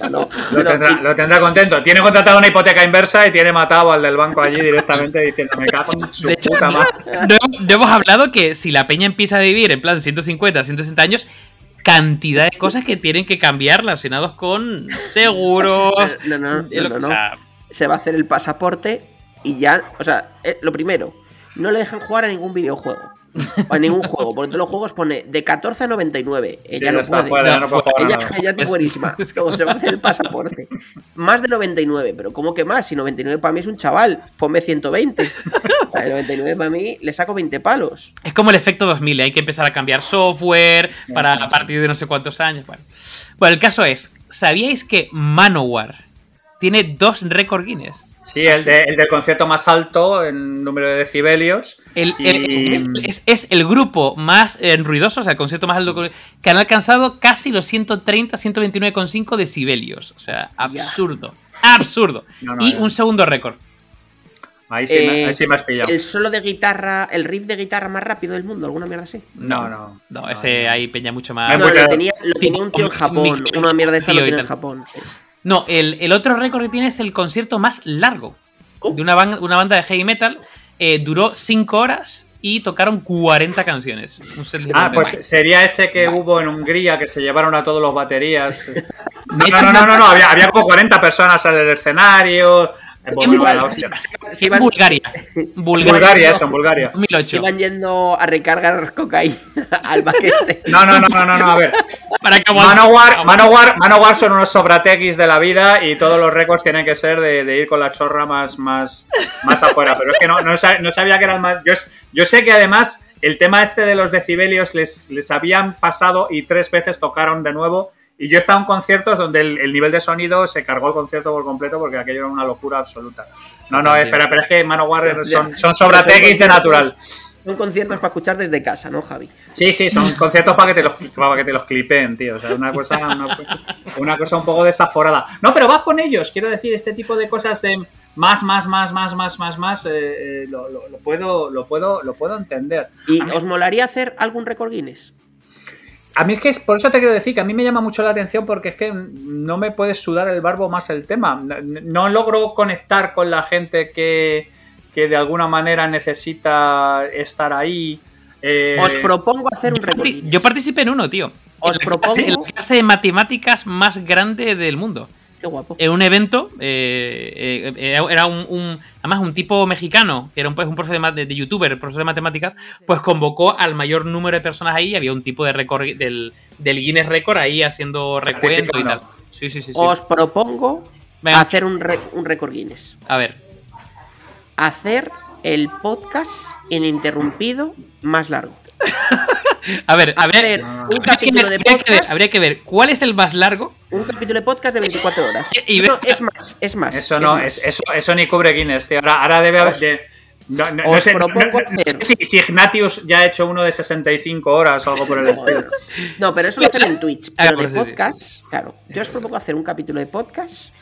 No, no, Lo tendrá, lo tendrá contento. Tiene contratado una hipoteca inversa y tiene matado al del banco allí directamente diciendo me cago en su De hecho, puta madre. no, no hemos hablado que si la peña empieza a vivir en plan 150, 160 años, cantidad de cosas que tienen que cambiar relacionados con [laughs] seguros. No, no, no, lo- no, o no. sea, se va a hacer el pasaporte y ya, o sea, eh, lo primero, no le dejan jugar a ningún videojuego. O a ningún juego, porque todos los juegos pone de 14 a 99. Sí, Ella ya no está puede. fuera, no puede jugar a Ella, nada. ella es buenísima. [laughs] es Luego se va a hacer el pasaporte. Más de 99, pero ¿cómo que más? Si 99 para mí es un chaval, ponme 120. O sea, el 99 para mí le saco 20 palos. es como el efecto 2000, hay que empezar a cambiar software para sí, a sí. partir de no sé cuántos años. Bueno. Bueno, el caso es, ¿sabíais que Manowar tiene dos récord Guinness? Sí, el, de- el del concierto más alto en número de decibelios. El- Y- el- es, es- es el grupo más eh, ruidoso, o sea, el concierto más alto que- que han alcanzado casi los 130, 129,5 decibelios. O sea, absurdo. Absurdo. No, no, y un segundo récord. Ahí sí, me, Eh, ahí sí me has pillado. El solo de guitarra, el riff de guitarra más rápido del mundo, alguna mierda así. No, no. No, ese no. ahí peña mucho más. No, lo tenía, lo tenía un tío en Japón. Una mierda esta lo tiene en. Japón. sí. No, el, el otro récord que tiene es el concierto más largo Oh. de una, ban- una banda de heavy metal. Eh, duró 5 horas y tocaron 40 canciones. Un Ah, pues sería ese que hubo en Hungría que se llevaron a todos los baterías. [laughs] No, hecho, no, no, no, no, había, había como 40 personas en el escenario. En Bulgaria, hostia. Se en iban, Bulgaria. Bulgaria. Bulgaria, eso, en Bulgaria. 2008. iban yendo a recargar cocaína [laughs] al baquete. No, no, no, no, no, no, a ver. Para que aguante- Manowar, Manowar, Manowar son unos sobratequis de la vida y todos los récords tienen que ser de, de ir con la chorra más, más, más afuera. Pero es que no, no, sab- no sabía que eran más. Yo, yo sé que además el tema este de los decibelios les, les habían pasado y tres veces tocaron de nuevo. Y yo he estado en conciertos donde el, el nivel de sonido se cargó el concierto por completo porque aquello era una locura absoluta. No, no, espera, pero es que Manowar son, son sobratequis de natural. Son conciertos para escuchar desde casa, ¿no, Javi? Sí, sí, son conciertos para que te los, para que te los clipen, tío. O sea, una cosa, una, una cosa un poco desaforada. No, pero vas con ellos. Quiero decir, este tipo de cosas de más, más, más, más, más, más, más, eh, eh, lo, lo- lo puedo, lo puedo, lo puedo entender. ¿Y os molaría hacer algún récord Guinness? A mí es que es, por eso te quiero decir que a mí me llama mucho la atención porque es que no me puedes sudar el barbo más el tema. No, no logro conectar con la gente que, que de alguna manera necesita estar ahí. Eh, Os propongo hacer un Guinness. Yo participé en uno, tío. Os en la clase- propongo- en la clase de matemáticas más grande del mundo. Qué guapo. En un evento, eh, eh, era- un, un- además un tipo mexicano, que era un, pues, un profesor de, de, de youtuber, profesor de matemáticas, pues convocó al mayor número de personas ahí y había un tipo de récord del, del Guinness Record ahí haciendo recuento y tal. Sí, sí, sí. sí. Os propongo Venga, hacer un, re- un récord Guinness. a ver. Hacer el podcast ininterrumpido más largo. [laughs] A ver, a ver. hacer un Habría que, ver, de habría que ver- podcast. habría que ver cuál es el más largo. Un capítulo de podcast de 24 horas. [laughs] Y- y no, es más, es más. Eso no, más. es, eso, eso ni cubre Guinness, tío. Ahora, ahora debe haber. De- no, no- no os sé, no- propongo no- no hacer- sé si, si Ignatius ya ha hecho uno de 65 horas o algo por el estilo. No, pero eso lo hacen en Twitch. Ah, Pero de pues sí, sí. podcast, claro. Yo os propongo hacer un capítulo de podcast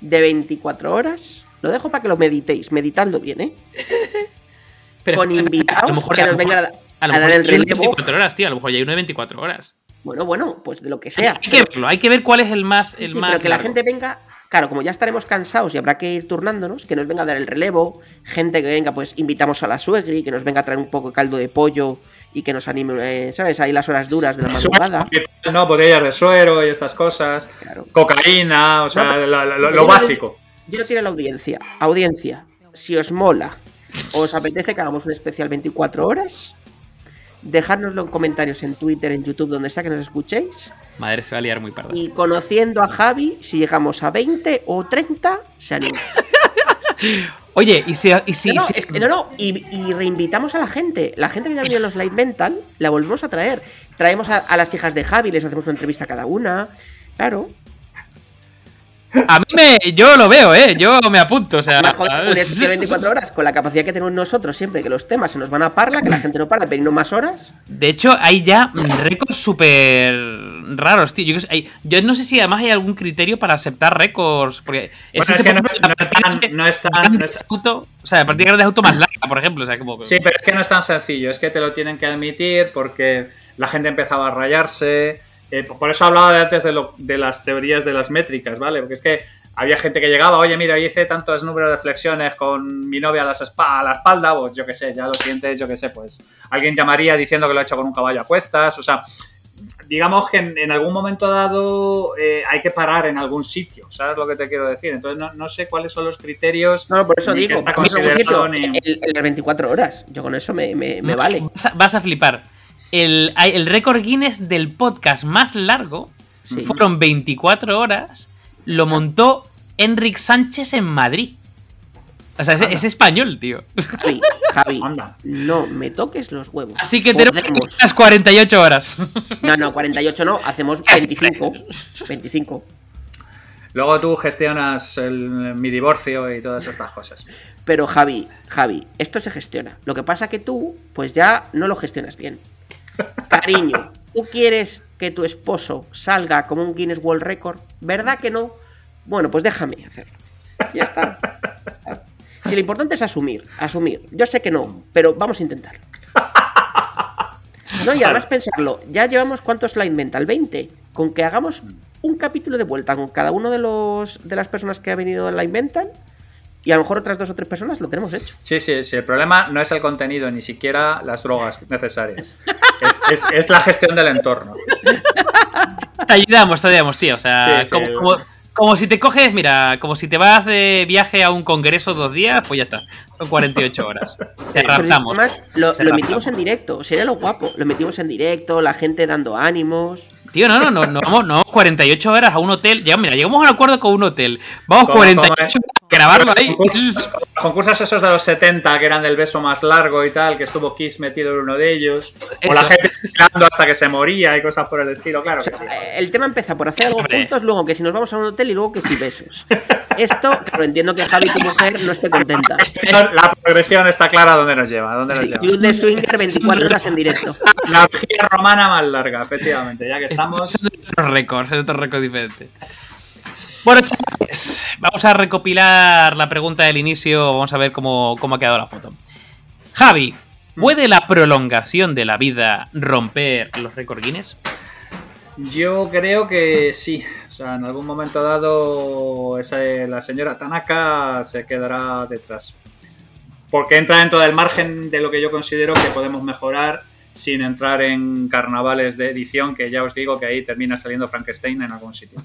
de 24 horas. Lo dejo para que lo meditéis, meditando bien, ¿eh? [laughs] Pero, Con a lo invitados mejor- que nos vengan a, a dar mejor el relevo. 24 horas, tío. A lo mejor ya hay uno de 24 horas. Bueno, bueno, pues de lo que sea. Hay que verlo, hay que ver cuál es el más. El sí, más pero que la gente venga. Claro, como ya estaremos cansados y habrá que ir turnándonos, que nos venga a dar el relevo, gente que venga, pues invitamos a la suegri, que nos venga a traer un poco de caldo de pollo y que nos anime, eh, ¿sabes? Ahí las horas duras de la madrugada. No, botellas de suero y estas cosas. Claro. Cocaína, o sea, No, lo, básico. Yo lo tiro a la audiencia. Audiencia, si os mola, os apetece que hagamos un especial 24 horas, dejárnoslo en comentarios en Twitter, en YouTube, donde sea que nos escuchéis. Madre, se va a liar muy parda. Y conociendo a Javi, si llegamos a 20 o 30, se anima. [laughs] Oye, y si. Y si, no, no, si- es que- no, no, y, y reinvitamos a la gente. La gente que ya ha venido en los Light Mental, la volvemos a traer. Traemos a, a las hijas de Javi, les hacemos una entrevista a cada una. Claro. A mí me. Yo lo veo, ¿eh? Yo me apunto, o sea. Joder, de 24 horas con la capacidad que tenemos nosotros siempre, que los temas se nos van a parla, que la gente no para pedirnos más horas. De hecho, hay ya récords súper raros, tío. Yo, yo no sé si además hay algún criterio para aceptar récords. Porque Bueno, es que no, es- no están, no están- no están- auto, o sea, la partida grande de auto más larga, por ejemplo. O sea, como. Sí, pero es que no es tan sencillo, es que te lo tienen que admitir porque la gente empezaba a rayarse. Eh, por eso hablaba de antes de, lo- de las teorías de las métricas, ¿vale? Porque es que había gente que llegaba, oye, mira, hice tantos números de flexiones con mi novia a, las a la espalda, pues yo qué sé, ya lo sientes, yo qué sé, pues alguien llamaría diciendo que lo ha hecho con un caballo a cuestas, o sea, digamos que en, en algún momento dado eh, hay que parar en algún sitio, ¿sabes lo que te quiero decir? Entonces no, no sé cuáles son los criterios. No, por eso Ni que digo, está por ejemplo, considerado ni- el, el de 24 horas. Yo con eso me, me- me vale. Vas a, vas a flipar. El, récord Guinness del podcast más largo Sí. fueron 24 horas. Lo montó Enric Sánchez en Madrid. O sea, es, es español, tío. Javi, Javi, Anda. no me toques los huevos. Así que tenemos las 48 horas. No, no, 48 no, hacemos [laughs] 25. 25. Luego tú gestionas el- mi divorcio y todas estas cosas. Pero Javi, Javi, esto se gestiona. Lo que pasa que tú, pues ya no lo gestionas bien. Cariño, ¿tú quieres que tu esposo salga como un Guinness World Record? ¿Verdad que no? Bueno, pues déjame hacerlo. Ya está. Ya está. Si lo importante es asumir, asumir. Yo sé que no, pero vamos a intentarlo. No, y además pensarlo, ya llevamos cuántos Slide Mental, 20. Con que hagamos un capítulo de vuelta con cada uno de los de las personas que ha venido en Live Mental y a lo mejor otras dos o tres personas lo tenemos hecho. Sí, sí, sí. El problema no es el contenido, ni siquiera las drogas necesarias. Es, es- es la gestión del entorno. Te ayudamos, te ayudamos, tío. O sea, Sí, sí. como, como- como si te coges, mira, como si te vas de viaje a un congreso dos días, pues ya está. Son 48 horas. [laughs] Te Pero raptamos. además lo, Te lo raptamos. emitimos en directo, sería lo guapo. Lo emitimos en directo, la gente dando ánimos. Tío, no, no, no, no vamos, no vamos 48 horas a un hotel. Llegamos, mira, llegamos a un acuerdo con un hotel. Vamos Como- 48 como- horas grabarlo ahí. concursos, esos de los 70, que eran del beso más largo y tal, que estuvo Kiss metido en uno de ellos. O la gente hasta que se moría y cosas por el estilo, claro que sí. El tema empieza por hacer algo juntos, luego que si nos vamos a un hotel y luego que si besos. Esto, claro, entiendo que Javi, tu mujer, no esté contenta. La progresión está clara dónde nos lleva. Dónde nos Sí, lleva. Club de Swinger 24 horas en directo. La orgía romana más larga, efectivamente, ya que estamos. Son otros récords, es otro récord diferente. Bueno, chavales, vamos a recopilar la pregunta del inicio. Vamos a ver cómo, cómo ha quedado la foto. Javi, ¿puede la prolongación de la vida romper los récords Guinness? Yo creo que sí. O sea, en algún momento dado, esa- la señora Tanaka se quedará detrás. Porque entra dentro del margen de lo que yo considero que podemos mejorar sin entrar en carnavales de edición, que ya os digo que ahí termina saliendo Frankenstein en algún sitio.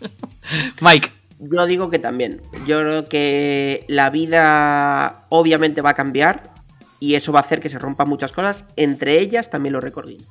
[laughs] Mike, Yo digo que también. Yo creo que la vida obviamente va a cambiar y eso va a hacer que se rompan muchas cosas, entre ellas también los recordines.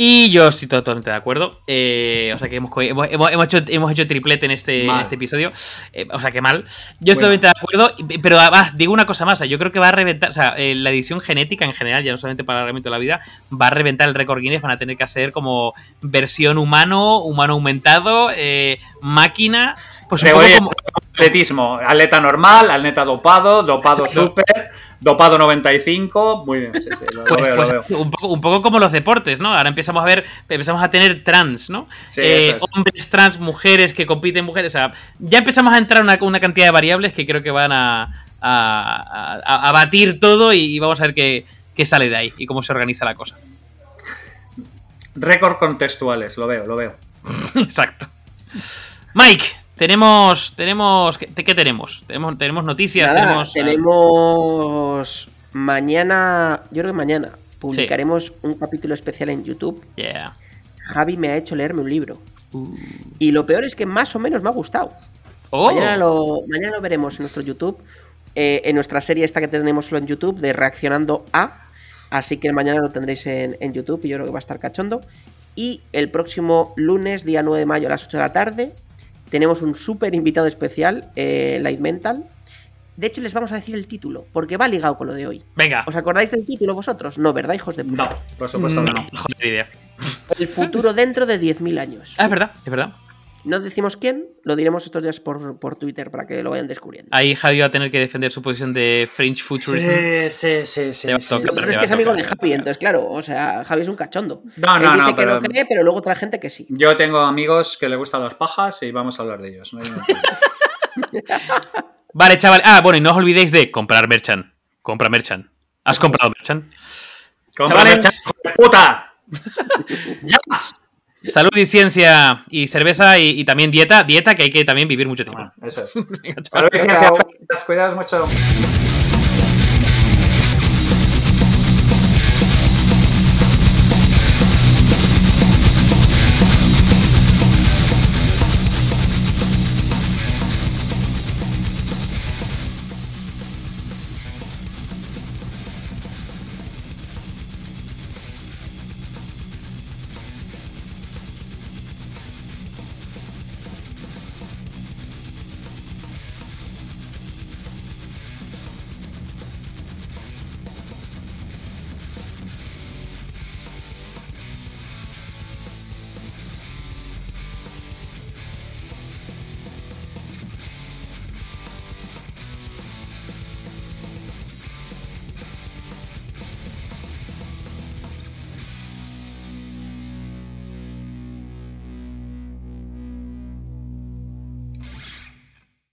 Y yo estoy totalmente de acuerdo. Eh, o sea que hemos, hemos, hemos- hecho, hemos hecho triplete en este, en este episodio. Eh, o sea que mal. Yo estoy Bueno. totalmente de acuerdo. Pero ah, digo una cosa más. yo creo que va a reventar. O sea, eh, la edición genética en general, ya no solamente para el reglamento de la vida, va a reventar el récord Guinness. Van a tener que hacer como versión humano, humano aumentado, eh, máquina. Pues Te voy como- atletismo. Atleta normal, atleta dopado, dopado Exacto. super, dopado 95. Muy bien, sí, sí, lo, lo Pues, veo, pues, lo veo. Un, poco, un poco como los deportes, ¿no? Ahora empezamos a ver, empezamos a tener trans, ¿no? Sí, Eh, es. Hombres trans, mujeres que compiten mujeres. O sea, ya empezamos a entrar una, una cantidad de variables que creo que van a, a, a- a batir todo y, y vamos a ver qué, qué sale de ahí y cómo se organiza la cosa. Récord contextuales, lo veo, lo veo. [laughs] Exacto. Mike, tenemos. tenemos ¿qué, qué tenemos? Tenemos, tenemos noticias, Nada, tenemos. tenemos mañana, yo creo que mañana publicaremos un capítulo especial en YouTube. Yeah. Javi me ha hecho leerme un libro. Uh. Y lo peor es que más o menos me ha gustado. Oh, Mañana, lo, mañana lo veremos en nuestro YouTube. eh, en nuestra serie esta que tenemos solo en YouTube de Reaccionando a. Así que mañana lo tendréis en, en YouTube y yo creo que va a estar cachondo. Y el próximo lunes, día 9 de mayo a las 8 de la tarde, tenemos un súper invitado especial, eh, Light Mental. De hecho, les vamos a decir el título, porque va ligado con lo de hoy. Venga. ¿Os acordáis del título vosotros? No, ¿verdad, hijos de puta? No, por supuesto que no. Joder, idea. El futuro dentro de 10.000 años. Ah, es verdad, es verdad. No decimos quién, lo diremos estos días por, por Twitter para que lo vayan descubriendo. Ahí Javi va a tener que defender su posición de French Futurism. Sí, sí, sí, sí, sí. Pero es que es amigo de Javi, entonces claro, o sea, Javi es un cachondo. No, Él no, dice no, que pero no cree, pero luego otra gente que sí. yo tengo amigos que le gustan las pajas y vamos a hablar de ellos. no. [laughs] Vale, chaval. Ah, bueno, y no os olvidéis de comprar Merchant. Compra Merchant. ¿Has comprado Merchant? ¡Cómprame, Chavales. hijo de puta! [laughs] ¡Ya! Salud y ciencia y cerveza y, y también dieta. Dieta que hay que también vivir mucho tiempo. Bueno, eso es. [laughs] Salud y ciencia. Mucho.